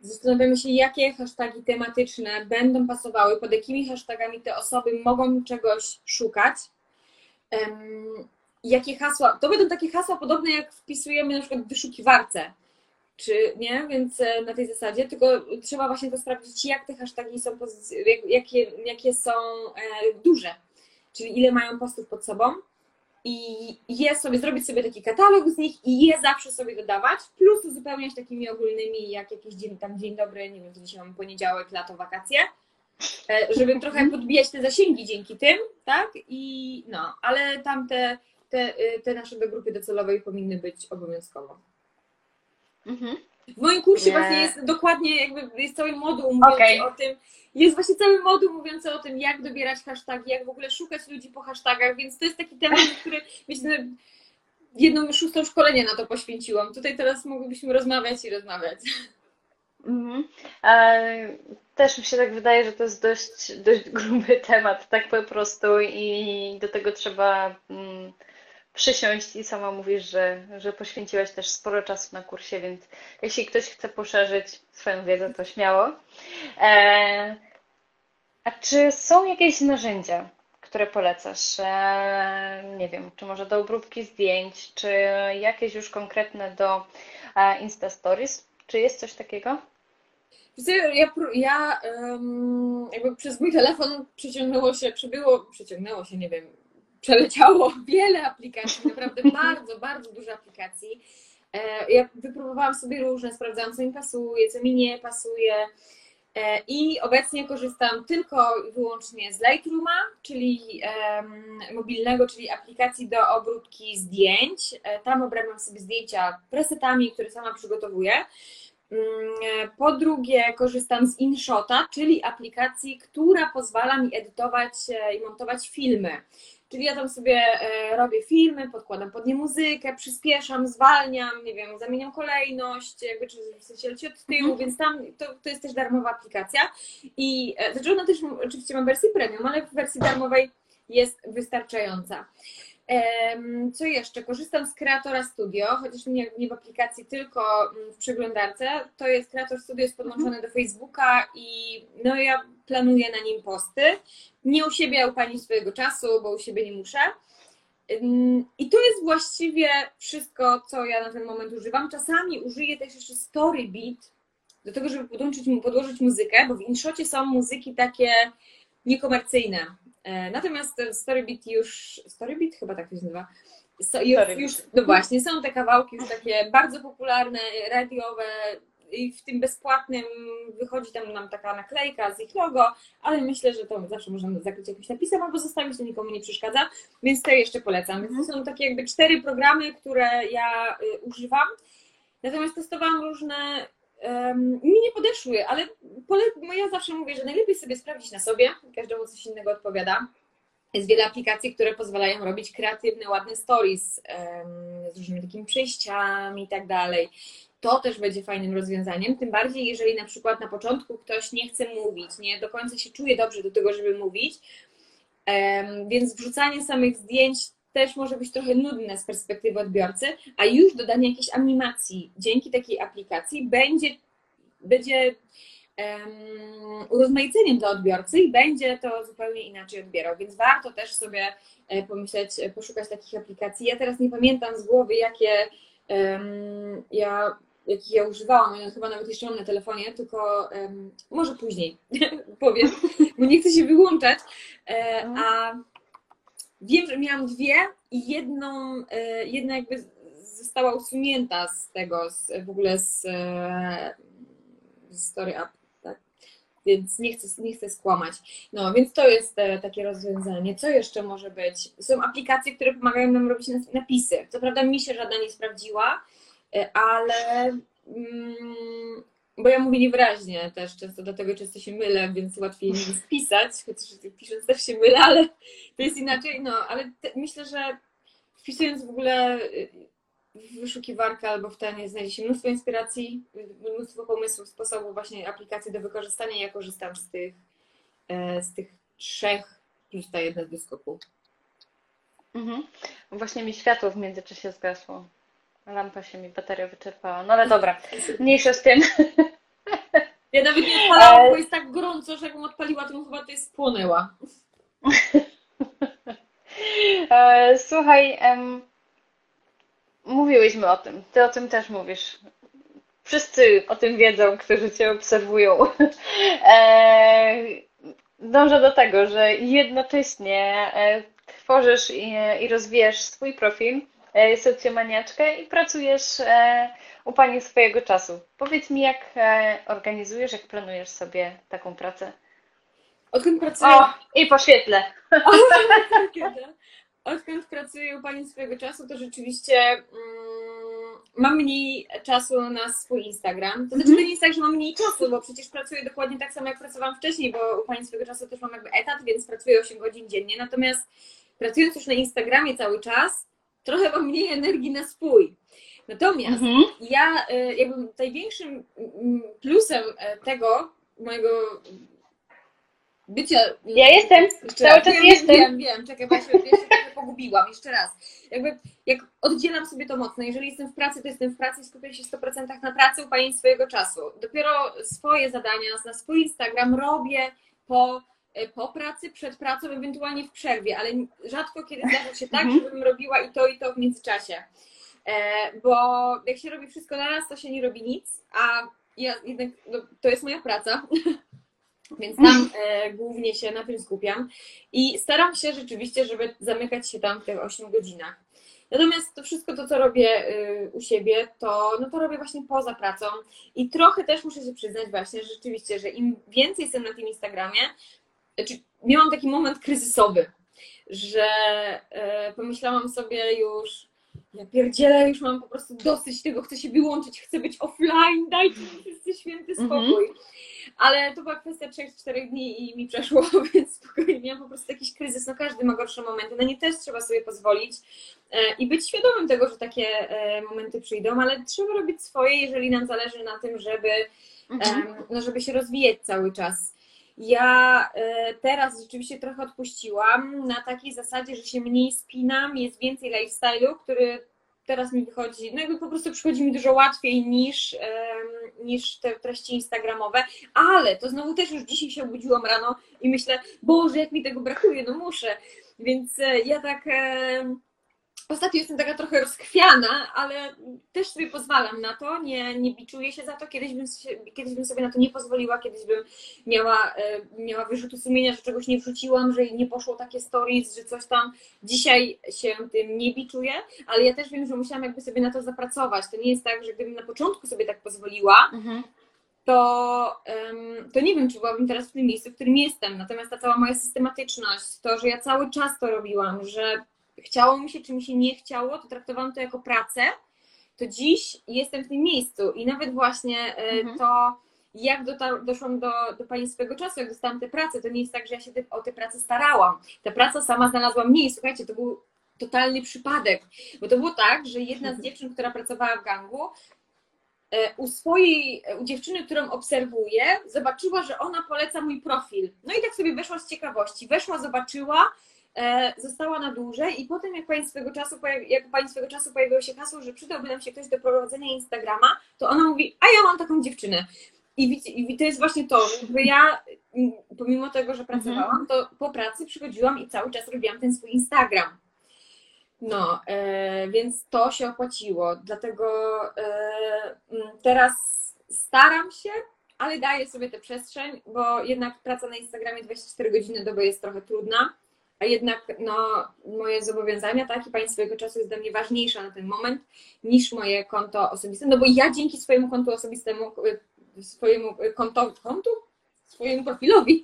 Zastanawiamy się, jakie hasztagi tematyczne będą pasowały, pod jakimi hashtagami te osoby mogą czegoś szukać. Um, jakie hasła, to będą takie hasła podobne jak wpisujemy na przykład w wyszukiwarce, czy nie, więc e, na tej zasadzie, tylko trzeba właśnie to sprawdzić, jak te hasztagi są, jakie, jakie są e, duże, czyli ile mają postów pod sobą i je sobie, zrobić sobie taki katalog z nich i je zawsze sobie dodawać, plus uzupełniać takimi ogólnymi, jak jakiś dzień, tam dzień dobry, nie wiem, dzisiaj mamy poniedziałek, lato, wakacje, e, żeby trochę mhm. podbijać te zasięgi dzięki tym, tak, i no, ale tamte, te, y, te nasze do grupy docelowej powinny być obowiązkowo. Mhm. W moim kursie Nie. właśnie jest dokładnie, jakby jest cały moduł mówiący okay. o tym, jest właśnie cały moduł mówiący o tym, jak dobierać hashtagi, jak w ogóle szukać ludzi po hashtagach, więc to jest taki temat, który myślę, jedną szóstą szkolenie na to poświęciłam. Tutaj teraz moglibyśmy rozmawiać i rozmawiać. Mhm. Też mi się tak wydaje, że to jest dość, dość gruby temat, tak po prostu i do tego trzeba mm, przysiąść i sama mówisz, że, że poświęciłaś też sporo czasu na kursie, więc jeśli ktoś chce poszerzyć swoją wiedzę, to śmiało. E, a czy są jakieś narzędzia, które polecasz? E, nie wiem, czy może do obróbki zdjęć, czy jakieś już konkretne do e, Insta Stories? Czy jest coś takiego? Ja, ja jakby przez mój telefon przeciągnęło się, przybyło, przeciągnęło się, nie wiem, przeleciało wiele aplikacji, naprawdę bardzo, bardzo dużo aplikacji. E, ja wypróbowałam sobie różne, sprawdzałam, co mi pasuje, co mi nie pasuje. E, I obecnie korzystam tylko i wyłącznie z Lightrooma, czyli um, mobilnego, czyli aplikacji do obróbki zdjęć. E, tam obrabiam sobie zdjęcia presetami, które sama przygotowuję. Mm, po drugie, korzystam z InShota, czyli aplikacji, która pozwala mi edytować i montować filmy. Czyli ja tam sobie e, robię filmy, podkładam pod nie muzykę, przyspieszam, zwalniam, nie wiem, zamieniam kolejność, jakby czy w sensie leci od tyłu, mhm. więc tam to, to jest też darmowa aplikacja. I e, znaczy ona też oczywiście ma wersję premium, ale w wersji darmowej jest wystarczająca. Co jeszcze? Korzystam z Kreatora Studio, chociaż nie, nie w aplikacji, tylko mm, w przeglądarce. To jest Kreator Studio, jest podłączony mhm. do Facebooka i no ja planuję na nim posty. Nie u siebie, a u Pani swojego czasu, bo u siebie nie muszę. I to jest właściwie wszystko, co ja na ten moment używam. Czasami użyję też jeszcze Storybeat do tego, żeby podłączyć, podłożyć muzykę, bo w InShocie są muzyki takie niekomercyjne. E, natomiast Storybeat już, Storybeat chyba tak to się nazywa, już, już, no właśnie, są te kawałki już takie bardzo popularne, radiowe, i w tym bezpłatnym wychodzi tam nam taka naklejka z ich logo, ale myślę, że to zawsze można zakryć jakimś napisem albo zostawić, to nikomu nie przeszkadza, więc te jeszcze polecam. Więc to są takie jakby cztery programy, które ja y, używam. Natomiast testowałam różne, um, mi nie podeszły, ale pole, ja zawsze mówię, że najlepiej sobie sprawdzić na sobie, każdemu coś innego odpowiada. Jest wiele aplikacji, które pozwalają robić kreatywne, ładne stories um, z różnymi takimi przejściami i tak dalej to też będzie fajnym rozwiązaniem, tym bardziej jeżeli na przykład na początku ktoś nie chce mówić, nie do końca się czuje dobrze do tego, żeby mówić, więc wrzucanie samych zdjęć też może być trochę nudne z perspektywy odbiorcy, a już dodanie jakiejś animacji dzięki takiej aplikacji będzie, będzie um, urozmaiceniem dla odbiorcy i będzie to zupełnie inaczej odbierał, więc warto też sobie e, pomyśleć, e, poszukać takich aplikacji. Ja teraz nie pamiętam z głowy, jakie um, ja jakich ja używałam, ja chyba nawet jeszcze mam na telefonie, tylko um, może później powiem, bo nie chcę się wyłączać. E, a wiem, że miałam dwie i jedną, e, jedna jakby została usunięta z tego, z, w ogóle z, e, z Story Up. Tak? Więc nie chcę, nie chcę skłamać. No, więc to jest e, takie rozwiązanie. Co jeszcze może być? Są aplikacje, które pomagają nam robić napisy. Co prawda mi się żadna nie sprawdziła, ale mm, bo ja mówię niewyraźnie też często, dlatego często się mylę, więc łatwiej mi spisać, chociaż pisząc też się mylę, ale to jest inaczej, no, ale te, myślę, że wpisując w ogóle y, w wyszukiwarkę albo w ten znajdzie się mnóstwo inspiracji, mnóstwo pomysłów, sposobów właśnie aplikacji do wykorzystania. Ja korzystam z tych, e, z tych trzech plus ta jedna z doskoku. Mhm. Właśnie mi światło w międzyczasie zgasło. Lampa się mi, bateria wyczerpała. No ale dobra, mniejsza z tym. Ja nawet nie odpalałam, bo jest tak gorąco, że jakbym odpaliła, to bym chyba tutaj spłonęła. E, Słuchaj, em, mówiłyśmy o tym, ty o tym też mówisz. Wszyscy o tym wiedzą, którzy cię obserwują. E, Dążę do tego, że jednocześnie e, tworzysz i, i rozwijasz swój profil, socjomaniaczkę i pracujesz e, u pani swojego czasu. Powiedz mi, jak e, organizujesz, jak planujesz sobie taką pracę? Odkąd pracuję... O, i po świetle. Kiedy? Odkąd pracuję u Pani swojego czasu, to rzeczywiście mm, mam mniej czasu na swój Instagram. To znaczy, to nie jest tak, że mam mniej czasu, bo przecież pracuję dokładnie tak samo, jak pracowałam wcześniej, bo u Pani swojego czasu też mam jakby etat, więc pracuję 8 godzin dziennie. Natomiast pracując już na Instagramie cały czas, trochę mam mniej energii na swój. Natomiast Mhm. ja y, jakby największym mm, plusem e, tego mojego bycia. Ja jestem, cały raz. czas wiem, jestem. Wiem, wiem, czekaj, bo ja się, pogubiłam. Jeszcze raz. Jakby jak oddzielam sobie to mocno, jeżeli jestem w pracy, to jestem w pracy i skupiam się 100% na pracy, upajaniu swojego czasu. Dopiero swoje zadania na swój Instagram robię po, e, po pracy, przed pracą, ewentualnie w przerwie, ale rzadko kiedy zdarza się tak, Mhm. żebym robiła i to, i to w międzyczasie. E, bo jak się robi wszystko naraz, to się nie robi nic, a ja jednak, no, to jest moja praca, więc tam e, głównie się na tym skupiam i staram się rzeczywiście, żeby zamykać się tam w tych 8 godzinach. Natomiast to wszystko to, co robię y, u siebie, to, no to robię właśnie poza pracą i trochę też muszę się przyznać właśnie, że rzeczywiście, że im więcej jestem na tym Instagramie, znaczy miałam taki moment kryzysowy, że e, pomyślałam sobie już, ja pierdzielę, już mam po prostu dosyć tego, chcę się wyłączyć, chcę być offline, dajcie mi wszyscy święty spokój. Ale to była kwestia 3-4 dni i mi przeszło, więc spokojnie, miałam po prostu jakiś kryzys, no każdy ma gorsze momenty, na nie też trzeba sobie pozwolić e, i być świadomym tego, że takie e, momenty przyjdą, ale trzeba robić swoje, jeżeli nam zależy na tym, żeby Mhm. em, no, żeby się rozwijać cały czas. Ja e, teraz rzeczywiście trochę odpuściłam na takiej zasadzie, że się mniej spinam, jest więcej lifestyle'u, który teraz mi wychodzi, no jakby po prostu przychodzi mi dużo łatwiej niż, niż te treści instagramowe, ale to znowu też już dzisiaj się obudziłam rano i myślę, Boże, jak mi tego brakuje, no muszę. Więc e, ja tak Ostatnio jestem taka trochę rozchwiana, ale też sobie pozwalam na to, nie, nie biczuję się za to. Kiedyś bym, się, kiedyś bym sobie na to nie pozwoliła, kiedyś bym miała, e, miała wyrzutu sumienia, że czegoś nie wrzuciłam, że nie poszło takie stories, że coś tam. Dzisiaj się tym nie biczuję, ale ja też wiem, że musiałam jakby sobie na to zapracować. To nie jest tak, że gdybym na początku sobie tak pozwoliła, Mhm. to, to nie wiem, czy byłabym teraz w tym miejscu, w którym jestem. Natomiast ta cała moja systematyczność, to, że ja cały czas to robiłam, że chciało mi się, czy mi się nie chciało, to traktowałam to jako pracę, to dziś jestem w tym miejscu i nawet właśnie e, Mhm. to, jak doszłam do, do Pani swego czasu, jak dostałam tę pracę, to nie jest tak, że ja się te, o tę pracę starałam. Ta praca sama znalazła mnie i słuchajcie, to był totalny przypadek, bo to było tak, że jedna z dziewczyn, która pracowała w gangu, e, u swojej, u dziewczyny, którą obserwuję, zobaczyła, że ona poleca mój profil. No i tak sobie weszła z ciekawości. Weszła, zobaczyła, e, została na dłużej i potem jak pani swego czasu, jak pani swego czasu pojawiło się hasło, że przydałby nam się ktoś do prowadzenia Instagrama, to ona mówi, a ja mam taką dziewczynę. I, to jest właśnie to, że ja pomimo tego, że pracowałam, to po pracy przychodziłam i cały czas robiłam ten swój Instagram. No, e, więc to się opłaciło. Dlatego e, teraz staram się, ale daję sobie tę przestrzeń, bo jednak praca na Instagramie 24 godziny doby jest trochę trudna, a jednak no, moje zobowiązania, tak, i Pani swojego czasu jest dla mnie ważniejsza na ten moment niż moje konto osobiste, no bo ja dzięki swojemu kontu osobistemu, y, swojemu y, konto, kontu? Swojemu profilowi,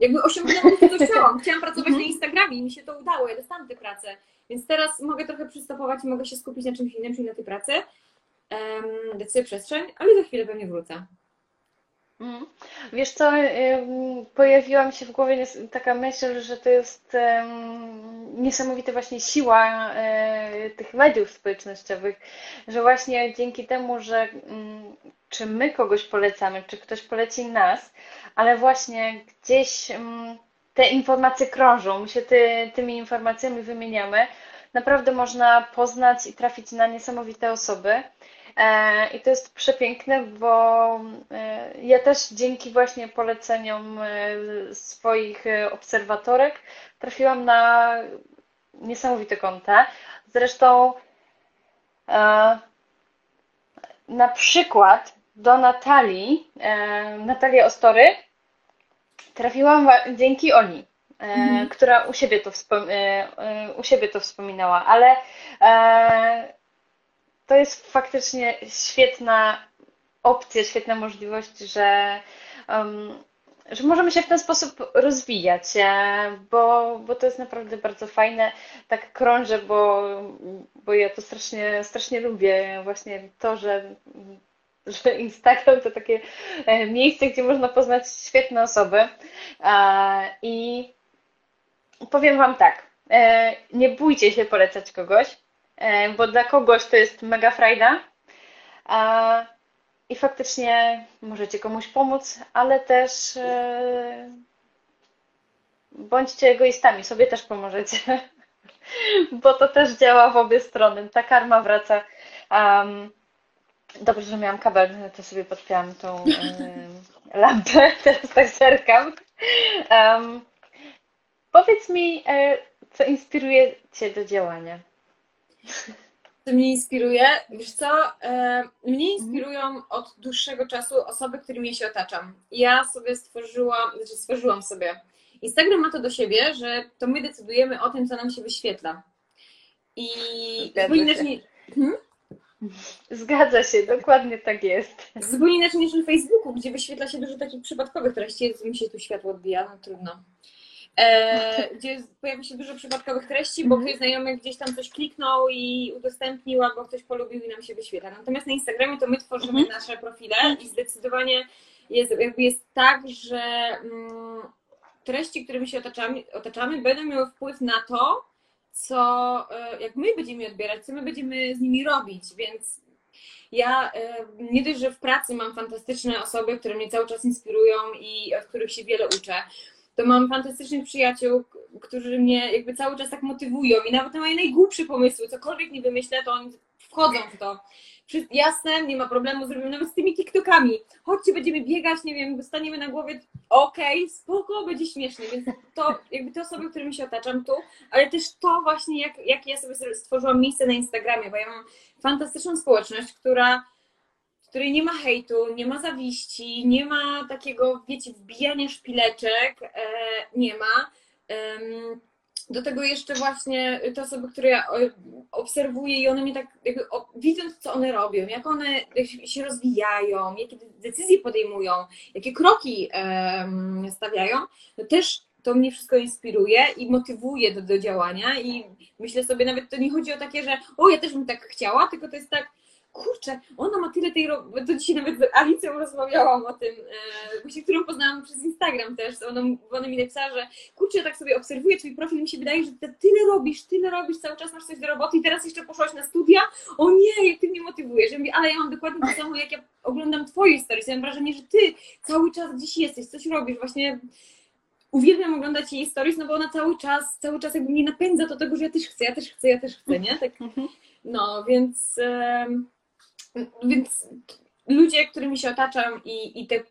jakby osiągnęłam to, co chciałam. Chciałam pracować na Instagramie i mi się to udało, ja dostałam tę pracę. Więc teraz mogę trochę przystopować i mogę się skupić na czymś innym, czyli na tej pracy. Um, przestrzeń, ale za chwilę pewnie wrócę. Mhm. Wiesz co, pojawiła mi się w głowie taka myśl, że to jest niesamowita właśnie siła y, tych mediów społecznościowych, że właśnie dzięki temu, że ym, czy my kogoś polecamy, czy ktoś poleci nas, ale właśnie gdzieś ym, te informacje krążą, my się ty, tymi informacjami wymieniamy, naprawdę można poznać i trafić na niesamowite osoby. E, I to jest przepiękne, bo e, ja też dzięki właśnie poleceniom e, swoich obserwatorek trafiłam na niesamowite konta. Zresztą na przykład do Natalii, Natalii Ostory, trafiłam dzięki Oli, mhm. która u siebie, to u siebie to wspominała, ale to jest faktycznie świetna opcja, świetna możliwość, że, um, że możemy się w ten sposób rozwijać, e, bo, bo to jest naprawdę bardzo fajne. Tak krążę, bo, bo ja to strasznie, strasznie lubię właśnie to, że, że Instagram to takie e, miejsce, gdzie można poznać świetne osoby. I powiem Wam tak, e, nie bójcie się polecać kogoś, E, bo dla kogoś to jest mega frajda i faktycznie możecie komuś pomóc, ale też e, bądźcie egoistami, sobie też pomożecie, bo to też działa w obie strony. Ta karma wraca. Dobrze, że miałam kabel, to sobie podpięłam tą lampę, teraz tak zerkam. Um, powiedz mi, co inspiruje Cię do działania? Co mnie inspiruje? Wiesz co? E, mnie inspirują od dłuższego czasu osoby, którymi ja się otaczam. Ja sobie stworzyłam, znaczy stworzyłam sobie. Instagram ma to do siebie, że to my decydujemy o tym, co nam się wyświetla. I zupełnie inaczej. Hmm? Zgadza się, dokładnie tak jest. Zupełnie inaczej niż na Facebooku, gdzie wyświetla się dużo takich przypadkowych treści. Mi się tu światło odbija, no trudno e, gdzie pojawia się dużo przypadkowych treści, bo mhm. ktoś znajomy gdzieś tam coś kliknął i udostępnił, albo ktoś polubił i nam się wyświetla. Natomiast na Instagramie to my tworzymy mhm. nasze profile i zdecydowanie jest, jakby jest tak, że mm, treści, którymi się otaczamy, otaczamy, będą miały wpływ na to, co, e, jak my będziemy odbierać, co my będziemy z nimi robić, więc ja e, nie dość, że w pracy mam fantastyczne osoby, które mnie cały czas inspirują i od których się wiele uczę, to mam fantastycznych przyjaciół, którzy mnie jakby cały czas tak motywują i nawet na moje najgłupsze pomysły, cokolwiek nie wymyślę, to oni wchodzą w to. Jasne, nie ma problemu, zrobimy nawet z tymi TikTokami. Chodźcie, będziemy biegać, nie wiem, dostaniemy na głowie, okej, okay, spoko, będzie śmiesznie, więc to jakby te osoby, którymi się otaczam tu, ale też to właśnie, jak, jak ja sobie stworzyłam miejsce na Instagramie, bo ja mam fantastyczną społeczność, która której nie ma hejtu, nie ma zawiści, nie ma takiego, wiecie, wbijania szpileczek, e, nie ma. Do tego jeszcze właśnie te osoby, które ja obserwuję i one mnie tak, jakby, widząc co one robią, jak one się rozwijają, jakie decyzje podejmują, jakie kroki stawiają, to też to mnie wszystko inspiruje i motywuje do, do działania i myślę sobie, nawet to nie chodzi o takie, że o, ja też bym tak chciała, tylko to jest tak, kurczę, ona ma tyle tej roboty, to dzisiaj nawet z Alicją rozmawiałam o tym, e, właśnie, którą poznałam przez Instagram też, ona, ona mi napisała, że kurczę, ja tak sobie obserwuję twój profil mi się wydaje, że ty tyle robisz, tyle robisz, cały czas masz coś do roboty i teraz jeszcze poszłaś na studia, o nie, jak ty mnie motywujesz, ja mówię, ale ja mam dokładnie to samo, jak ja oglądam twoje historie, ja mam wrażenie, że ty cały czas gdzieś jesteś, coś robisz, właśnie uwielbiam oglądać jej stories, no bo ona cały czas, cały czas jakby mnie napędza do tego, że ja też chcę, ja też chcę, ja też chcę, nie? Tak, mhm. no, więc... Więc ludzie, którymi się otaczam i, i te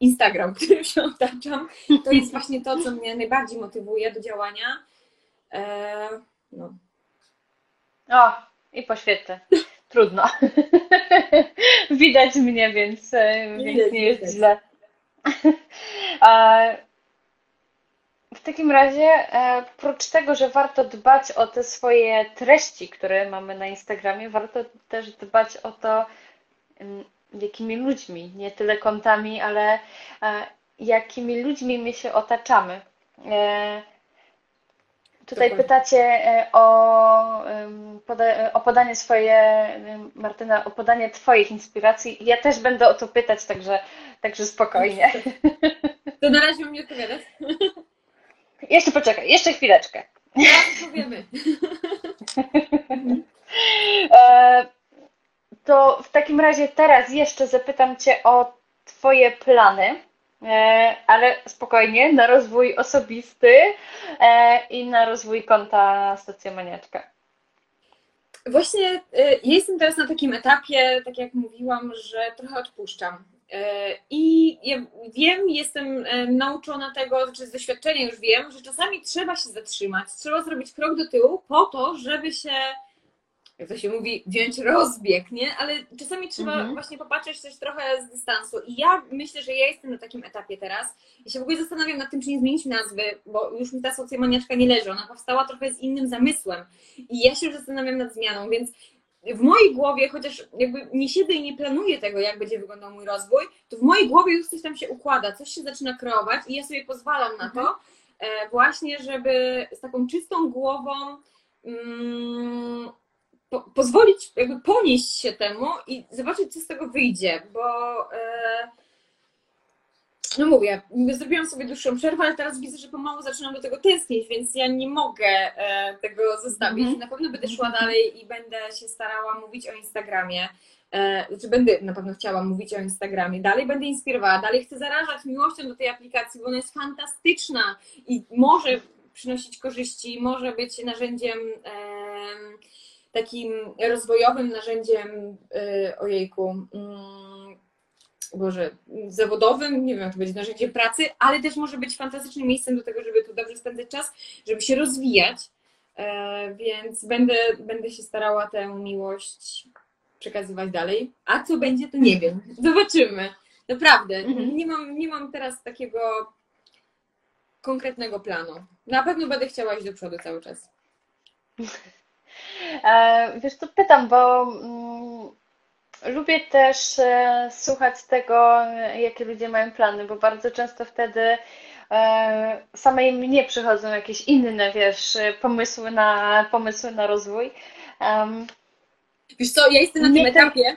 Instagram, którym się otaczam, to jest właśnie to, co mnie najbardziej motywuje do działania. E, no. O, i po świecie. Trudno. Widać mnie, więc, e, więc nie jest widać. źle. W takim razie, e, oprócz tego, że warto dbać o te swoje treści, które mamy na Instagramie, warto też dbać o to, jakimi ludźmi, nie tyle kontami, ale e, jakimi ludźmi my się otaczamy. E, tutaj pytacie o, o podanie swoje, Martyna, o podanie Twoich inspiracji. Ja też będę o to pytać, także, także spokojnie. To na razie mnie odpowiadać. Jeszcze poczekaj, jeszcze chwileczkę. Powiemy. E, to w takim razie teraz jeszcze zapytam Cię o Twoje plany, e, ale spokojnie, na rozwój osobisty e, i na rozwój konta Stacjomaniaczka. Właśnie ja jestem teraz na takim etapie, tak jak mówiłam, że trochę odpuszczam. Y, I ja wiem, jestem y, nauczona tego, czy z doświadczenia już wiem, że czasami trzeba się zatrzymać, trzeba zrobić krok do tyłu po to, żeby się jak to się mówi, wziąć rozbieg, nie? Ale czasami trzeba mhm. właśnie popatrzeć też trochę z dystansu. I ja myślę, że ja jestem na takim etapie teraz. Ja się w ogóle zastanawiam nad tym, czy nie zmienić nazwy, bo już mi ta socjomaniaczka nie leży. Ona powstała trochę z innym zamysłem. I ja się już zastanawiam nad zmianą, więc w mojej głowie, chociaż jakby nie siedzę i nie planuję tego, jak będzie wyglądał mój rozwój, to w mojej głowie już coś tam się układa, coś się zaczyna kreować i ja sobie pozwalam na to, mhm. e, właśnie, żeby z taką czystą głową mm, po, pozwolić, jakby ponieść się temu i zobaczyć, co z tego wyjdzie, bo e, no mówię, zrobiłam sobie dłuższą przerwę, ale teraz widzę, że pomału zaczynam do tego tęsknić, więc ja nie mogę e, tego zostawić. Mm -hmm. Na pewno będę szła dalej i będę się starała mówić o Instagramie. E, znaczy będę na pewno chciała mówić o Instagramie, dalej będę inspirowała, dalej chcę zarażać miłością do tej aplikacji, bo ona jest fantastyczna i może przynosić korzyści, może być narzędziem takim rozwojowym narzędziem, y, ojejku, mm, Boże, zawodowym, nie wiem, czy będzie narzędziem pracy, ale też może być fantastycznym miejscem do tego, żeby tu dobrze spędzać czas, żeby się rozwijać, e, więc będę, będę się starała tę miłość przekazywać dalej. A co będzie, to nie wiem. Zobaczymy. Naprawdę. Mhm. Nie, mam, nie mam teraz takiego konkretnego planu. Na pewno będę chciała iść do przodu cały czas. E, wiesz, to pytam, bo mm, lubię też e, słuchać tego, jakie ludzie mają plany, bo bardzo często wtedy e, samej mnie przychodzą jakieś inne, wiesz, pomysły na, pomysły na rozwój. Wiesz co, ja jestem na tym etapie,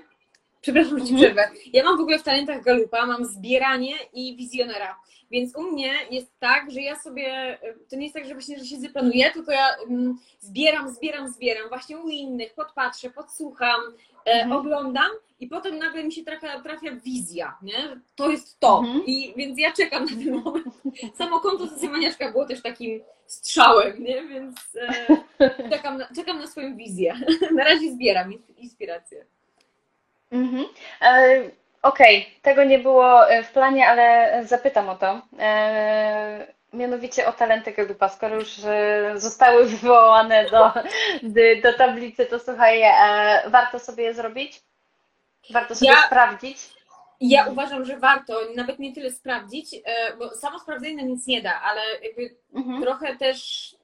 przepraszam, że ci mhm. przerwę, ja mam w ogóle w talentach Galupa, mam zbieranie i wizjonera. Więc u mnie jest tak, że ja sobie, to nie jest tak, że właśnie, że siedzę, planuję, tylko ja um, zbieram, zbieram, zbieram właśnie u innych, podpatrzę, podsłucham, e, mhm. oglądam i potem nagle mi się trafia, trafia wizja, nie? To jest to. Mhm. I więc ja czekam na ten moment. Samo konto Socjomaniaczka było też takim strzałem, nie? Więc e, czekam, na, czekam na swoją wizję. na razie zbieram inspirację. Mhm. E Okej, okay, tego nie było e, w planie, ale zapytam o to. E, mianowicie o talenty Gedupa. Skoro już e, zostały wywołane do, do tablicy, to słuchaj, warto sobie je zrobić? Warto sobie ja, sprawdzić? Ja uważam, że warto nawet nie tyle sprawdzić, bo samo sprawdzenie nic nie da, ale jakby mhm. trochę też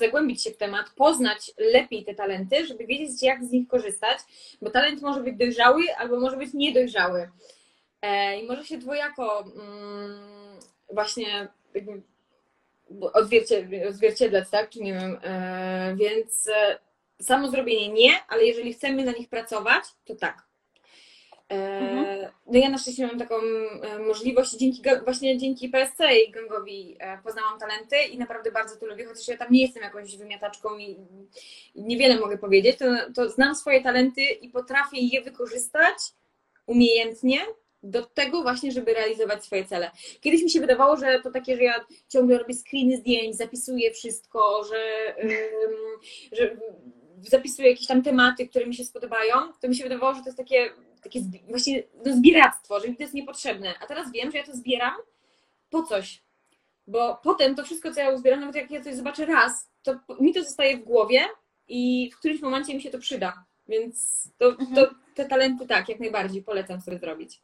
zagłębić się w temat, poznać lepiej te talenty, żeby wiedzieć, jak z nich korzystać, bo talent może być dojrzały albo może być niedojrzały. E, I może się dwojako mm, właśnie odzwierciedlać, tak? Czy nie wiem, e, więc e, samo zrobienie nie, ale jeżeli chcemy na nich pracować, to tak. Mhm. No ja na szczęście mam taką możliwość dzięki właśnie dzięki PSC i gangowi poznałam talenty i naprawdę bardzo to lubię, chociaż ja tam nie jestem jakąś wymiataczką i niewiele mogę powiedzieć, to, to znam swoje talenty i potrafię je wykorzystać umiejętnie do tego właśnie, żeby realizować swoje cele. Kiedyś mi się wydawało, że to takie, że ja ciągle robię screeny zdjęć, zapisuję wszystko, że, że zapisuję jakieś tam tematy, które mi się spodobają, to mi się wydawało, że to jest takie, takie właśnie no, zbieractwo, że mi to jest niepotrzebne. A teraz wiem, że ja to zbieram po coś. Bo potem to wszystko, co ja uzbieram, nawet jak ja coś zobaczę raz, to mi to zostaje w głowie i w którymś momencie mi się to przyda. Więc to, to mhm. te talenty tak, jak najbardziej polecam sobie zrobić.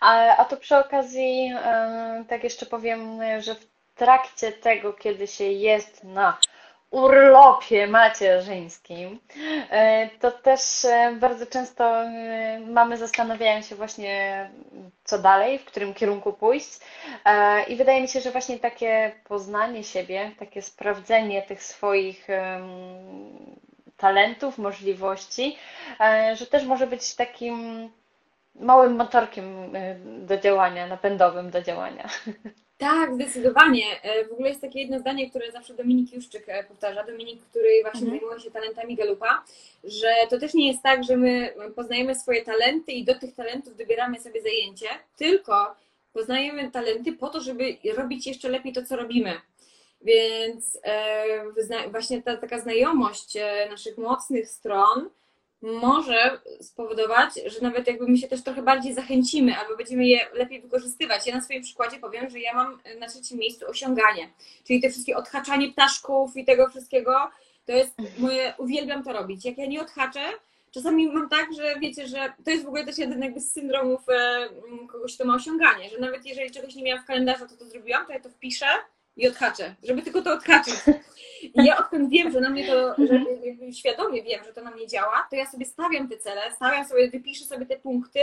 A, a to przy okazji, tak jeszcze powiem, że w trakcie tego, kiedy się jest na urlopie macierzyńskim, e, to też e, bardzo często e, mamy zastanawiają się właśnie, co dalej, w którym kierunku pójść. I wydaje mi się, że właśnie takie poznanie siebie, takie sprawdzenie tych swoich talentów, możliwości, że też może być takim małym motorkiem y, do działania, napędowym do działania. Tak, zdecydowanie. E, w ogóle jest takie jedno zdanie, które zawsze Dominik Juszczyk e, powtarza, Dominik, który właśnie mhm. zajmuje się talentami Galupa, że to też nie jest tak, że my poznajemy swoje talenty i do tych talentów dobieramy sobie zajęcie, tylko poznajemy talenty po to, żeby robić jeszcze lepiej to, co robimy. Więc e, właśnie ta taka znajomość naszych mocnych stron może spowodować, że nawet jakby my się też trochę bardziej zachęcimy, albo będziemy je lepiej wykorzystywać. Ja na swoim przykładzie powiem, że ja mam na trzecim miejscu osiąganie, czyli te wszystkie odhaczanie ptaszków i tego wszystkiego, to jest moje, uwielbiam to robić. Jak ja nie odhaczę, czasami mam tak, że wiecie, że to jest w ogóle też jeden jakby z syndromów e, kogoś, kto ma osiąganie, że nawet jeżeli czegoś nie miałam w kalendarzu, to to zrobiłam, to ja to wpiszę i odhaczę, żeby tylko to odhaczyć. I ja odkąd wiem, że na mnie to, że mhm. świadomie wiem, że to na mnie działa, to ja sobie stawiam te cele, stawiam sobie, wypiszę sobie te punkty,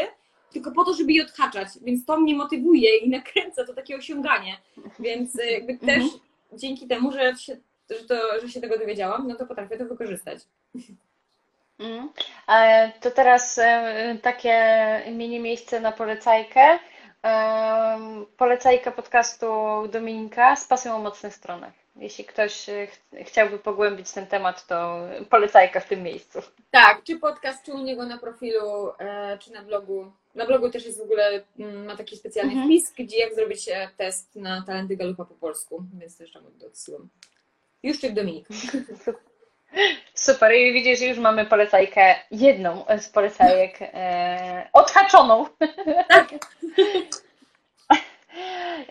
tylko po to, żeby je odhaczać. Więc to mnie motywuje i nakręca to takie osiąganie. Więc e, jakby też mhm. dzięki temu, że się, że, to, że się tego dowiedziałam, no to potrafię to wykorzystać. Mhm. To teraz e, takie mini miejsce na polecajkę. Polecajka podcastu Dominika z pasją o mocnych stronach. Jeśli ktoś e, ch chciałby pogłębić ten temat, to polecajka w tym miejscu. Tak, czy podcast, czy u niego na profilu, e, czy na blogu. Na blogu też jest w ogóle, mm, ma taki specjalny mhm. wpis, gdzie jak zrobić test na talenty Galupa po polsku, więc też tam odsyłam. Już czy Dominik. Super, i widzisz, już mamy polecajkę, jedną z polecajek e, odhaczoną. Tak.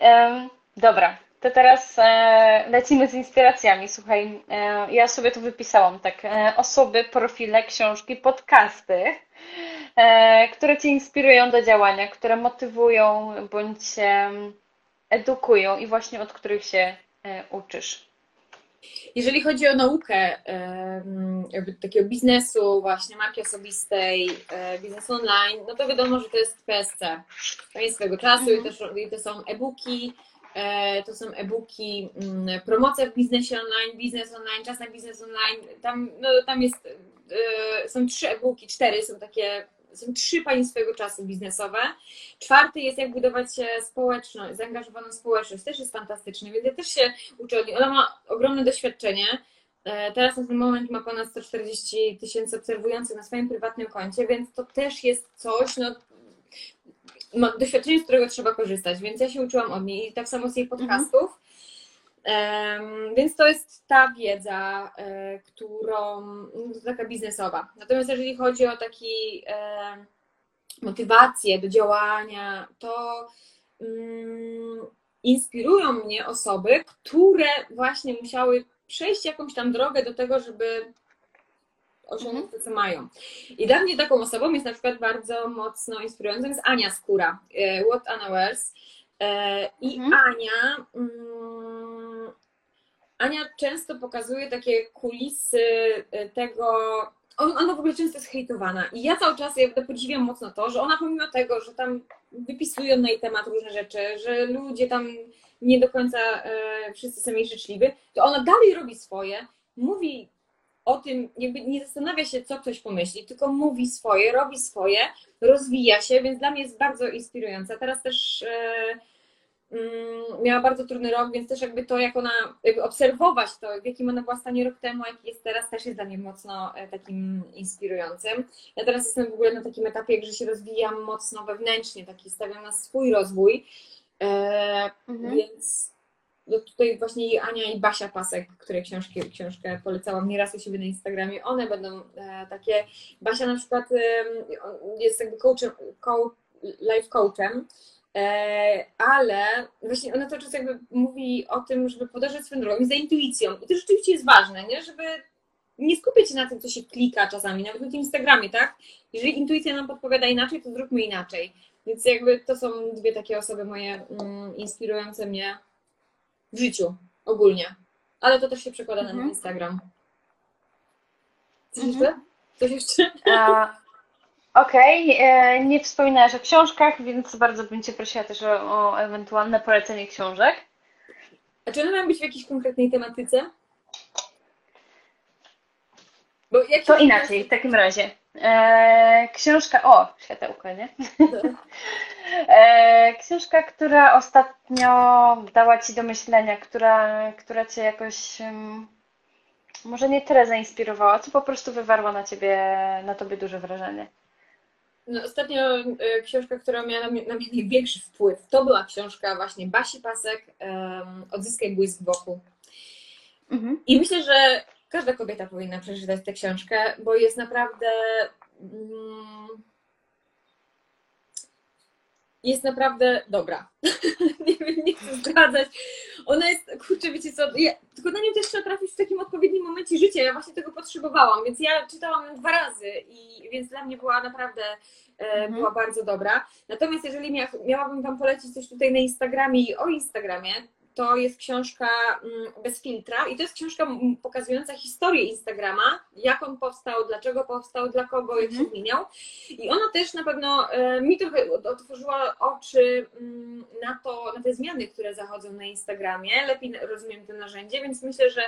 e, dobra, to teraz e, lecimy z inspiracjami. Słuchaj, e, ja sobie to wypisałam tak. E, osoby, profile, książki, podcasty, e, które Cię inspirują do działania, które motywują bądź edukują i właśnie od których się uczysz. Jeżeli chodzi o naukę jakby takiego biznesu, właśnie marki osobistej, e, biznesu online, no to wiadomo, że to jest PSC. To jest swego czasu i, też, i to są e-booki, e, to są e-booki, mm, promocja w biznesie online, biznes online, czas na biznes online. Tam, no, tam jest, e, są trzy e-booki, cztery są takie są trzy pani swojego czasu biznesowe. Czwarty jest jak budować społeczność, zaangażowaną społeczność. Też jest fantastyczny, więc ja też się uczę od niej. Ona ma ogromne doświadczenie. E, teraz na ten moment ma ponad 140 tysięcy obserwujących na swoim prywatnym koncie, więc to też jest coś, no, doświadczenie, z którego trzeba korzystać, więc ja się uczyłam od niej i tak samo z jej podcastów. Więc to jest ta wiedza, e, którą, no, taka biznesowa. Natomiast jeżeli chodzi o taki motywację do działania, to mm, inspirują mnie osoby, które właśnie musiały przejść jakąś tam drogę do tego, żeby osiągnąć to, co mają. I dla mnie taką osobą jest na przykład bardzo mocno inspirującą jest Ania Skóra, e, What Anna Wears. E, I mhm. Ania mm, Ania często pokazuje takie kulisy e, tego, ona w ogóle często jest hejtowana i ja cały czas ja podziwiam mocno to, że ona pomimo tego, że tam wypisują na jej temat różne rzeczy, że ludzie tam nie do końca e, wszyscy są jej życzliwi, to ona dalej robi swoje, mówi o tym, jakby nie zastanawia się, co ktoś pomyśli, tylko mówi swoje, robi swoje, rozwija się, więc dla mnie jest bardzo inspirująca. Teraz też Mm, miała bardzo trudny rok, więc też jakby to, jak ona, jakby obserwować to, w jakim ona była stanie rok temu, jaki jest teraz, też jest dla mnie mocno e, takim inspirującym. Ja teraz jestem w ogóle na takim etapie, że się rozwijam mocno wewnętrznie, taki stawiam na swój rozwój, e, mhm. więc no tutaj właśnie i Ania i Basia Pasek, której książki, książkę polecałam nieraz u siebie na Instagramie, one będą e, takie, Basia na przykład jest jakby coachem, coach, life coachem, ale właśnie ona cały czas jakby mówi o tym, żeby podążać swoją drogą i za intuicją. I to rzeczywiście jest ważne, nie? żeby nie skupiać się na tym, co się klika czasami, nawet na tym Instagramie, tak? Jeżeli intuicja nam podpowiada inaczej, to zróbmy inaczej. Więc jakby to są dwie takie osoby moje mm, inspirujące mnie w życiu ogólnie. Ale to też się przekłada mhm. na Instagram. Coś mhm. jeszcze? Coś jeszcze? A, Okej, e, nie wspominasz o książkach, więc bardzo bym Cię prosiła też o, o ewentualne polecenie książek. A czy one mają być w jakiejś konkretnej tematyce? To inaczej, w takim razie. E, książka, o, światełko, nie? E, książka, która ostatnio dała Ci do myślenia, która, która Cię jakoś może nie tyle zainspirowała, co po prostu wywarła na Ciebie, na Tobie duże wrażenie. No, ostatnio y, książka, która miała na mnie, na mnie, największy wpływ, to była książka właśnie Basi Pasek um, Odzyskaj błysk wokół. Mhm. I myślę, że każda kobieta powinna przeczytać tę książkę, bo jest naprawdę. mm, Jest naprawdę dobra. nie wiem, nie chcę zdradzać. Ona jest, kurczę, wiecie co, ja, tylko na nią też trzeba trafić w takim odpowiednim momencie życia. Ja właśnie tego potrzebowałam, więc ja czytałam dwa razy i więc dla mnie była naprawdę e, Mhm. była bardzo dobra. Natomiast jeżeli mia, miałabym Wam polecić coś tutaj na Instagramie i o Instagramie, to jest książka mm, bez filtra i to jest książka pokazująca historię Instagrama, jak on powstał, dlaczego powstał, dla kogo, jak się Mhm. zmieniał. I ona też na pewno e, mi trochę otworzyła oczy mm, na to, na te zmiany, które zachodzą na Instagramie. Lepiej rozumiem to narzędzie, więc myślę, że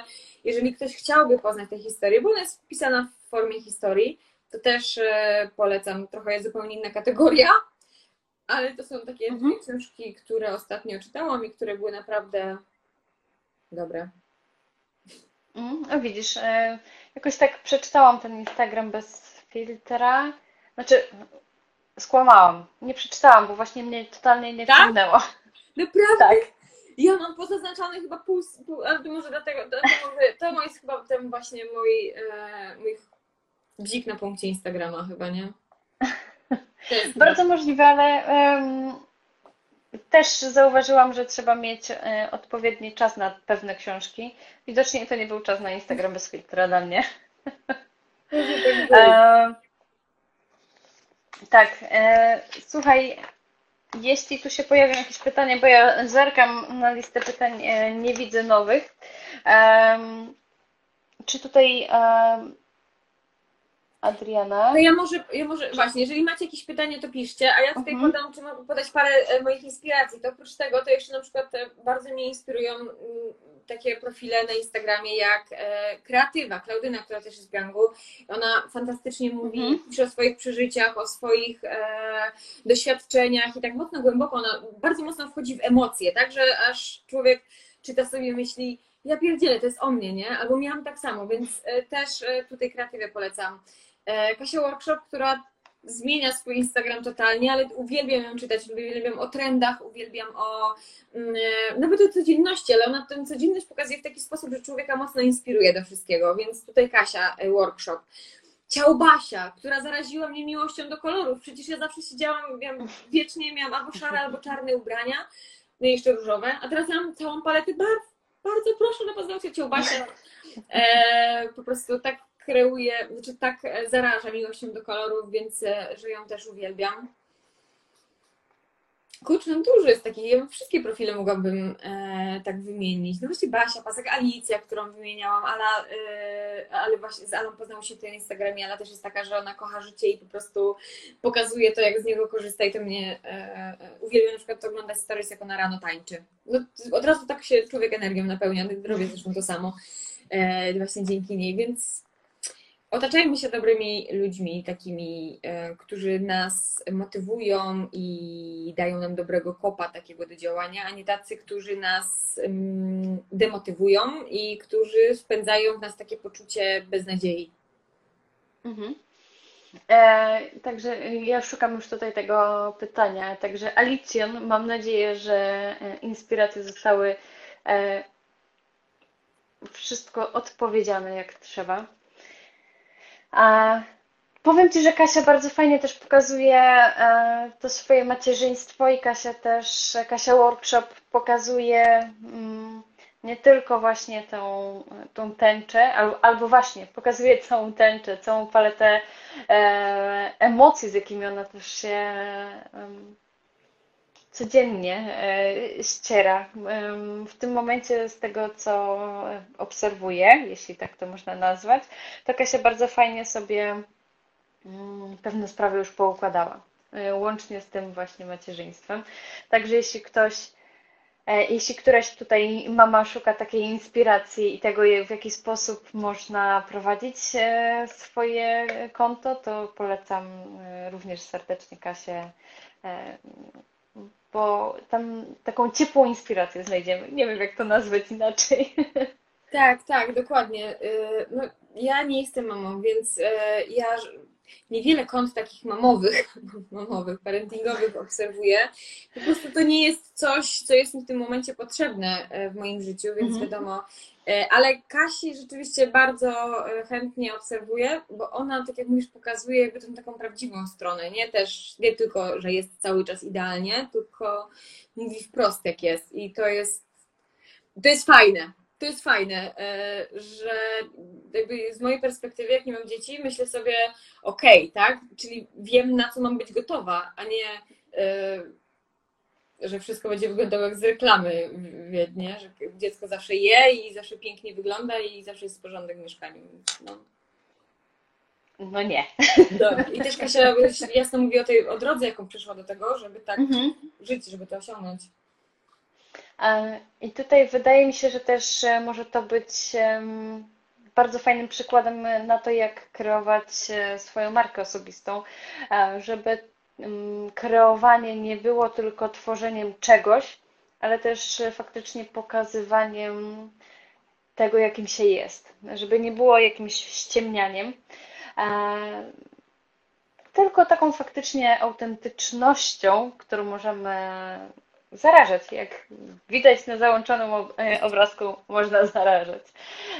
jeżeli ktoś chciałby poznać tę historię, bo ona jest pisana w formie historii, to też e, polecam. Trochę jest zupełnie inna kategoria, ale to są takie Mhm. dwie książki, które ostatnio czytałam i które były naprawdę dobre. Mm, a widzisz, e, jakoś tak przeczytałam ten Instagram bez filtra. Znaczy, skłamałam. Nie przeczytałam, bo właśnie mnie totalnie nie Tak? Naprawdę? Tak. Ja mam pozaznaczone chyba pół, pół ale to może dlatego, dlatego że to jest chyba ten właśnie mój, e, mój bzik na punkcie Instagrama chyba, nie? Bardzo możliwe, ale em, też zauważyłam, że trzeba mieć e, odpowiedni czas na pewne książki. Widocznie to nie był czas na Instagram bez filtra dla mnie. E, tak, e, słuchaj, jeśli tu się pojawią jakieś pytania, bo ja zerkam na listę pytań, e, nie widzę nowych. Em, czy tutaj Adriana? No ja może, ja może, właśnie, jeżeli macie jakieś pytania, to piszcie, a ja tutaj Mhm. podam, czy mogę podać parę e, moich inspiracji. To oprócz tego, to jeszcze na przykład e, bardzo mnie inspirują mm, takie profile na Instagramie jak e, Kreatywa, Klaudyna, która też jest w gangu. Ona fantastycznie mówi, Mhm. pisze o swoich przeżyciach, o swoich doświadczeniach i tak mocno głęboko, ona bardzo mocno wchodzi w emocje, tak, że aż człowiek czyta sobie myśli, ja pierdzielę, to jest o mnie, nie? Albo miałam tak samo, więc też tutaj Kreatywę polecam. E, Kasia Workshop, która zmienia swój Instagram totalnie, ale uwielbiam ją czytać, uwielbiam o trendach, uwielbiam o mm, e, nawet o codzienności, ale ona tę codzienność pokazuje w taki sposób, że człowieka mocno inspiruje do wszystkiego, więc tutaj Kasia e, Workshop. Ciałbasia, która zaraziła mnie miłością do kolorów. Przecież ja zawsze siedziałam, miałam, wiecznie miałam albo szare, albo czarne ubrania, no i jeszcze różowe, a teraz mam całą paletę barw. Bardzo proszę na paznokcie Ciałbasia. E, po prostu tak kreuje, znaczy tak e, zaraża miłością do kolorów, więc e, że ją też uwielbiam. Kurczę, no dużo jest takich, ja wszystkie profile mogłabym e, tak wymienić. No właśnie Basia, Pasek, Alicja, którą wymieniałam, Ala, e, ale właśnie z Alą poznało się to na Instagramie, Ala też jest taka, że ona kocha życie i po prostu pokazuje to, jak z niego korzysta i to mnie e, e, uwielbiam na przykład oglądać stories, jak ona rano tańczy. No, od razu tak się człowiek energią napełnia, robię zresztą to samo e, właśnie dzięki niej, więc otaczajmy się dobrymi ludźmi, takimi, e, którzy nas motywują i dają nam dobrego kopa takiego do działania, a nie tacy, którzy nas mm, demotywują i którzy spędzają w nas takie poczucie beznadziei. Mhm. E, także ja szukam już tutaj tego pytania. Także Alicjon, mam nadzieję, że e, inspiracje zostały e, wszystko odpowiedziane jak trzeba. A powiem Ci, że Kasia bardzo fajnie też pokazuje e, to swoje macierzyństwo i Kasia też, Kasia Workshop pokazuje mm, nie tylko właśnie tą, tą tęczę, albo, albo właśnie pokazuje całą tęczę, całą paletę e, emocji, z jakimi ona też się codziennie e, ściera. W tym momencie, z tego co obserwuję, jeśli tak to można nazwać, to Kasia bardzo fajnie sobie mm, pewne sprawy już poukładała, e, łącznie z tym właśnie macierzyństwem. Także jeśli ktoś E, Jeśli któraś tutaj mama szuka takiej inspiracji i tego, w jaki sposób można prowadzić swoje konto, to polecam również serdecznie Kasię, bo tam taką ciepłą inspirację znajdziemy. Nie wiem, jak to nazwać inaczej. Tak, tak, dokładnie. Y, No, ja nie jestem mamą, więc y, ja niewiele kont takich mamowych, mamowych, parentingowych obserwuję. Po prostu to nie jest coś, co jest mi w tym momencie potrzebne e, w moim życiu, więc Mhm. wiadomo. E, Ale Kasi rzeczywiście bardzo e, chętnie obserwuję, bo ona, tak jak mówisz, pokazuje jakby tą taką prawdziwą stronę, nie też, nie tylko, że jest cały czas idealnie, tylko mówi wprost jak jest i to jest, to jest fajne. To jest fajne, e, że jakby z mojej perspektywy, jak nie mam dzieci, myślę sobie, okej, tak? Czyli wiem, na co mam być gotowa, a nie, że wszystko będzie wyglądało jak z reklamy, wie- nie? Że dziecko zawsze je i zawsze pięknie wygląda i zawsze jest porządek w mieszkaniu. No. No nie. I też Kasia jasno mówi o tej o drodze, jaką przyszła do tego, żeby tak Mhm. żyć, żeby to osiągnąć. E, I tutaj wydaje mi się, że też e, może to być bardzo fajnym przykładem na to, jak kreować e, swoją markę osobistą, żeby kreowanie nie było tylko tworzeniem czegoś, ale też e, faktycznie pokazywaniem tego, jakim się jest, żeby nie było jakimś ściemnianiem, tylko taką faktycznie autentycznością, którą możemy zarażać. Jak widać na załączonym e, obrazku, można zarażać.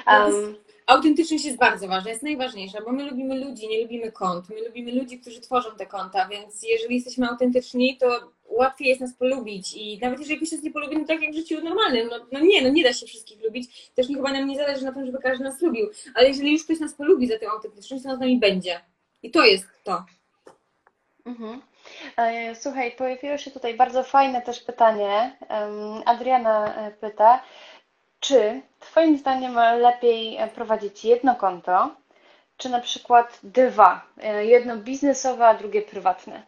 Um, Autentyczność jest bardzo ważna, jest najważniejsza, bo my lubimy ludzi, nie lubimy kont. My lubimy ludzi, którzy tworzą te konta, więc jeżeli jesteśmy autentyczni, to łatwiej jest nas polubić. I nawet jeżeli ktoś nas nie polubi, no tak jak w życiu normalnym, no, no nie, no nie da się wszystkich lubić. Też nie, chyba nam nie zależy na tym, żeby każdy nas lubił. Ale jeżeli już ktoś nas polubi za tę autentyczność, to on z nami będzie. I to jest to. mhm. E, Słuchaj, pojawiło się tutaj bardzo fajne też pytanie. Adriana e, pyta, czy Twoim zdaniem lepiej prowadzić jedno konto, czy na przykład dwa? Jedno biznesowe, a drugie prywatne.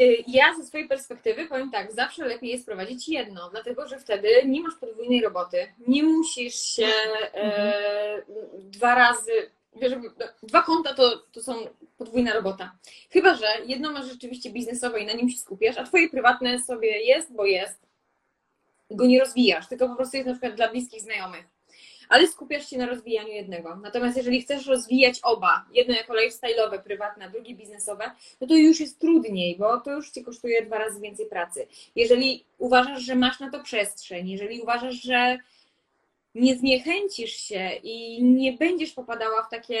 Y, Ja ze swojej perspektywy powiem tak, zawsze lepiej jest prowadzić jedno, dlatego że wtedy nie masz podwójnej roboty, nie musisz się e, dwa razy, wiesz, no, dwa konta to, to są podwójna robota. Chyba, że jedno masz rzeczywiście biznesowe i na nim się skupiasz, a twoje prywatne sobie jest, bo jest, go nie rozwijasz, tylko po prostu jest na przykład dla bliskich znajomych. Ale skupiasz się na rozwijaniu jednego. Natomiast jeżeli chcesz rozwijać oba, jedno jako lifestyle'owe, prywatne, a drugie biznesowe, no to już jest trudniej, bo to już ci kosztuje dwa razy więcej pracy. Jeżeli uważasz, że masz na to przestrzeń, jeżeli uważasz, że nie zniechęcisz się i nie będziesz popadała w takie,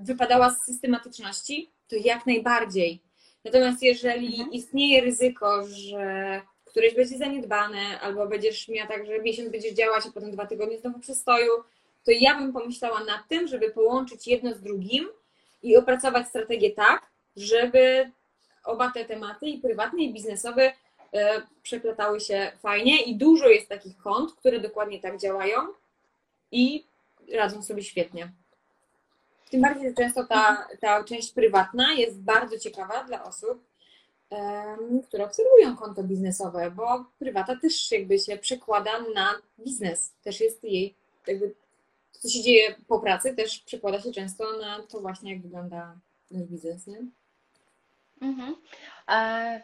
wypadała z systematyczności, to jak najbardziej. Natomiast jeżeli Mhm. istnieje ryzyko, że któreś będzie zaniedbane, albo będziesz miała tak, że miesiąc będziesz działać, a potem dwa tygodnie znowu przestoju, to ja bym pomyślała nad tym, żeby połączyć jedno z drugim i opracować strategię tak, żeby oba te tematy, i prywatne, i biznesowe, e, przeplatały się fajnie i dużo jest takich kont, które dokładnie tak działają i radzą sobie świetnie. Tym bardziej, że często ta, ta część prywatna jest bardzo ciekawa dla osób, które obserwują konto biznesowe, bo prywata też jakby się przekłada na biznes. Też jest jej, jakby co się dzieje po pracy, też przekłada się często na to właśnie, jak wygląda nasz biznes, nie? Mhm. E,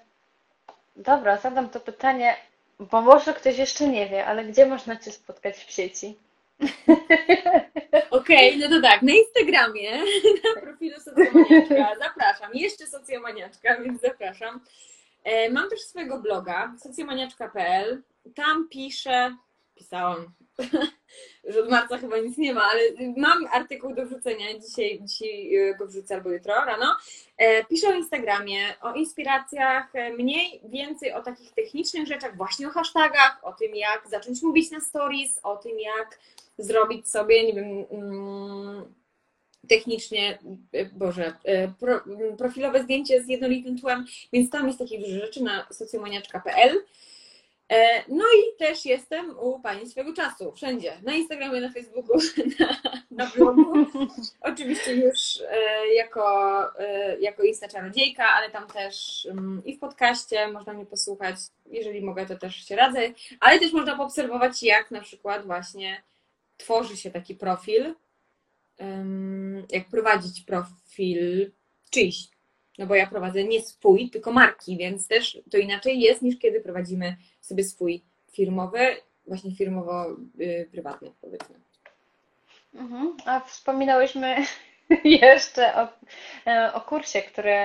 dobra, zadam to pytanie, bo może ktoś jeszcze nie wie, ale gdzie można Cię spotkać w sieci? Okej, no to tak, na Instagramie, na profilu Socjomaniaczka, zapraszam, jeszcze Socjomaniaczka, więc zapraszam. E, Mam też swojego bloga, socjomaniaczka.pl, tam piszę, pisałam, że od marca chyba nic nie ma, ale mam artykuł do wrzucenia, dzisiaj, dzisiaj e, go wrzucę albo jutro rano. E, Piszę o Instagramie, o inspiracjach, e, mniej, więcej o takich technicznych rzeczach, właśnie o hashtagach, o tym jak zacząć mówić na stories, o tym jak zrobić sobie, nie wiem, mm, technicznie, Boże, profilowe zdjęcie z jednolitym tłem, więc tam jest takich rzeczy na socjomaniaczka.pl. E, No i też jestem u Pani swego czasu, wszędzie, na Instagramie, na Facebooku, na, na blogu. Oczywiście już e, jako, e, jako Insta Czarodziejka, ale tam też mm, i w podcaście można mnie posłuchać, jeżeli mogę, to też się radzę, ale też można poobserwować, jak na przykład właśnie tworzy się taki profil, jak prowadzić profil czyjś. No bo ja prowadzę nie swój, tylko marki, więc też to inaczej jest niż kiedy prowadzimy sobie swój firmowy, właśnie firmowo-prywatny, powiedzmy. Mhm. A wspominałyśmy jeszcze o, e, o kursie, który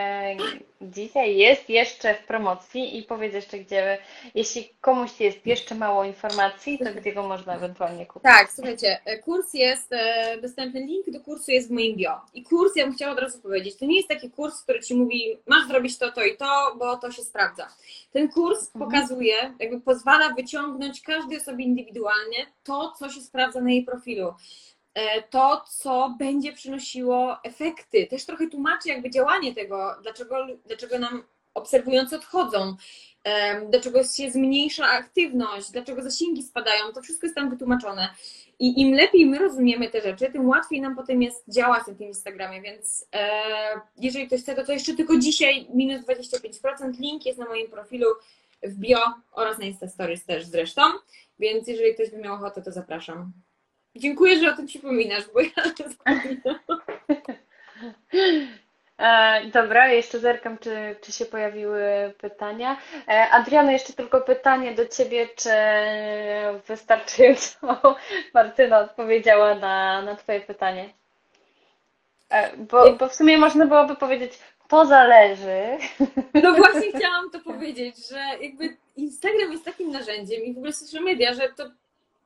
dzisiaj jest jeszcze w promocji i powiedz jeszcze, gdzie, jeśli komuś jest jeszcze mało informacji, to gdzie go można ewentualnie kupić. Tak, słuchajcie, e, kurs jest e, dostępny, link do kursu jest w moim bio. I kurs, ja bym chciała od razu powiedzieć, to nie jest taki kurs, który ci mówi, masz zrobić to, to i to, bo to się sprawdza. Ten kurs Mhm. pokazuje, jakby pozwala wyciągnąć każdej osobie indywidualnie to, co się sprawdza na jej profilu. E, To, co będzie przynosiło efekty. Też trochę tłumaczy jakby działanie tego, dlaczego, dlaczego nam obserwujący odchodzą, dlaczego się zmniejsza aktywność, dlaczego zasięgi spadają, to wszystko jest tam wytłumaczone. I im lepiej my rozumiemy te rzeczy, tym łatwiej nam potem jest działać na tym Instagramie, więc e, jeżeli ktoś chce, to, to jeszcze tylko dzisiaj minus 25%, link jest na moim profilu w bio oraz na Insta Stories też zresztą, więc jeżeli ktoś by miał ochotę, to zapraszam. Dziękuję, że o tym przypominasz, bo ja. E, dobra, jeszcze zerkam, czy, czy się pojawiły pytania. E, Adriano, jeszcze tylko pytanie do Ciebie, czy wystarczająco Martyna odpowiedziała na, na Twoje pytanie? E, bo, bo w sumie można byłoby powiedzieć, to zależy. No właśnie chciałam to powiedzieć, że jakby Instagram jest takim narzędziem i w ogóle social media, że to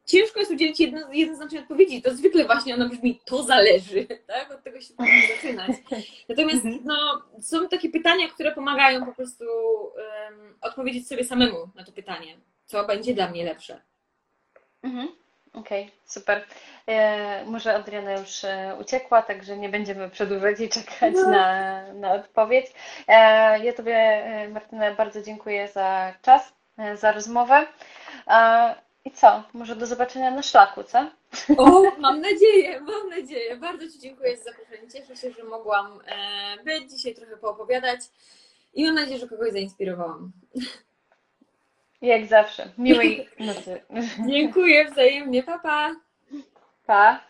ciężko jest udzielić jedno, jednoznacznej odpowiedzi. To zwykle właśnie ona brzmi, to zależy, tak? Od tego się powinno zaczynać. Natomiast no, są takie pytania, które pomagają po prostu um, odpowiedzieć sobie samemu na to pytanie, co będzie dla mnie lepsze. Mhm. Okej, super. E, może Adriana już e, uciekła, także nie będziemy przedłużać i czekać No. na, na odpowiedź. E, ja Tobie, e, Martyna, bardzo dziękuję za czas, e, za rozmowę. E, I co? Może do zobaczenia na szlaku, co? O, mam nadzieję, mam nadzieję. Bardzo Ci dziękuję za zaproszenie. Cieszę się, że mogłam e, być dzisiaj, trochę poopowiadać i mam nadzieję, że kogoś zainspirowałam. Jak zawsze. Miłej nocy. Dziękuję wzajemnie, papa. Pa. Pa.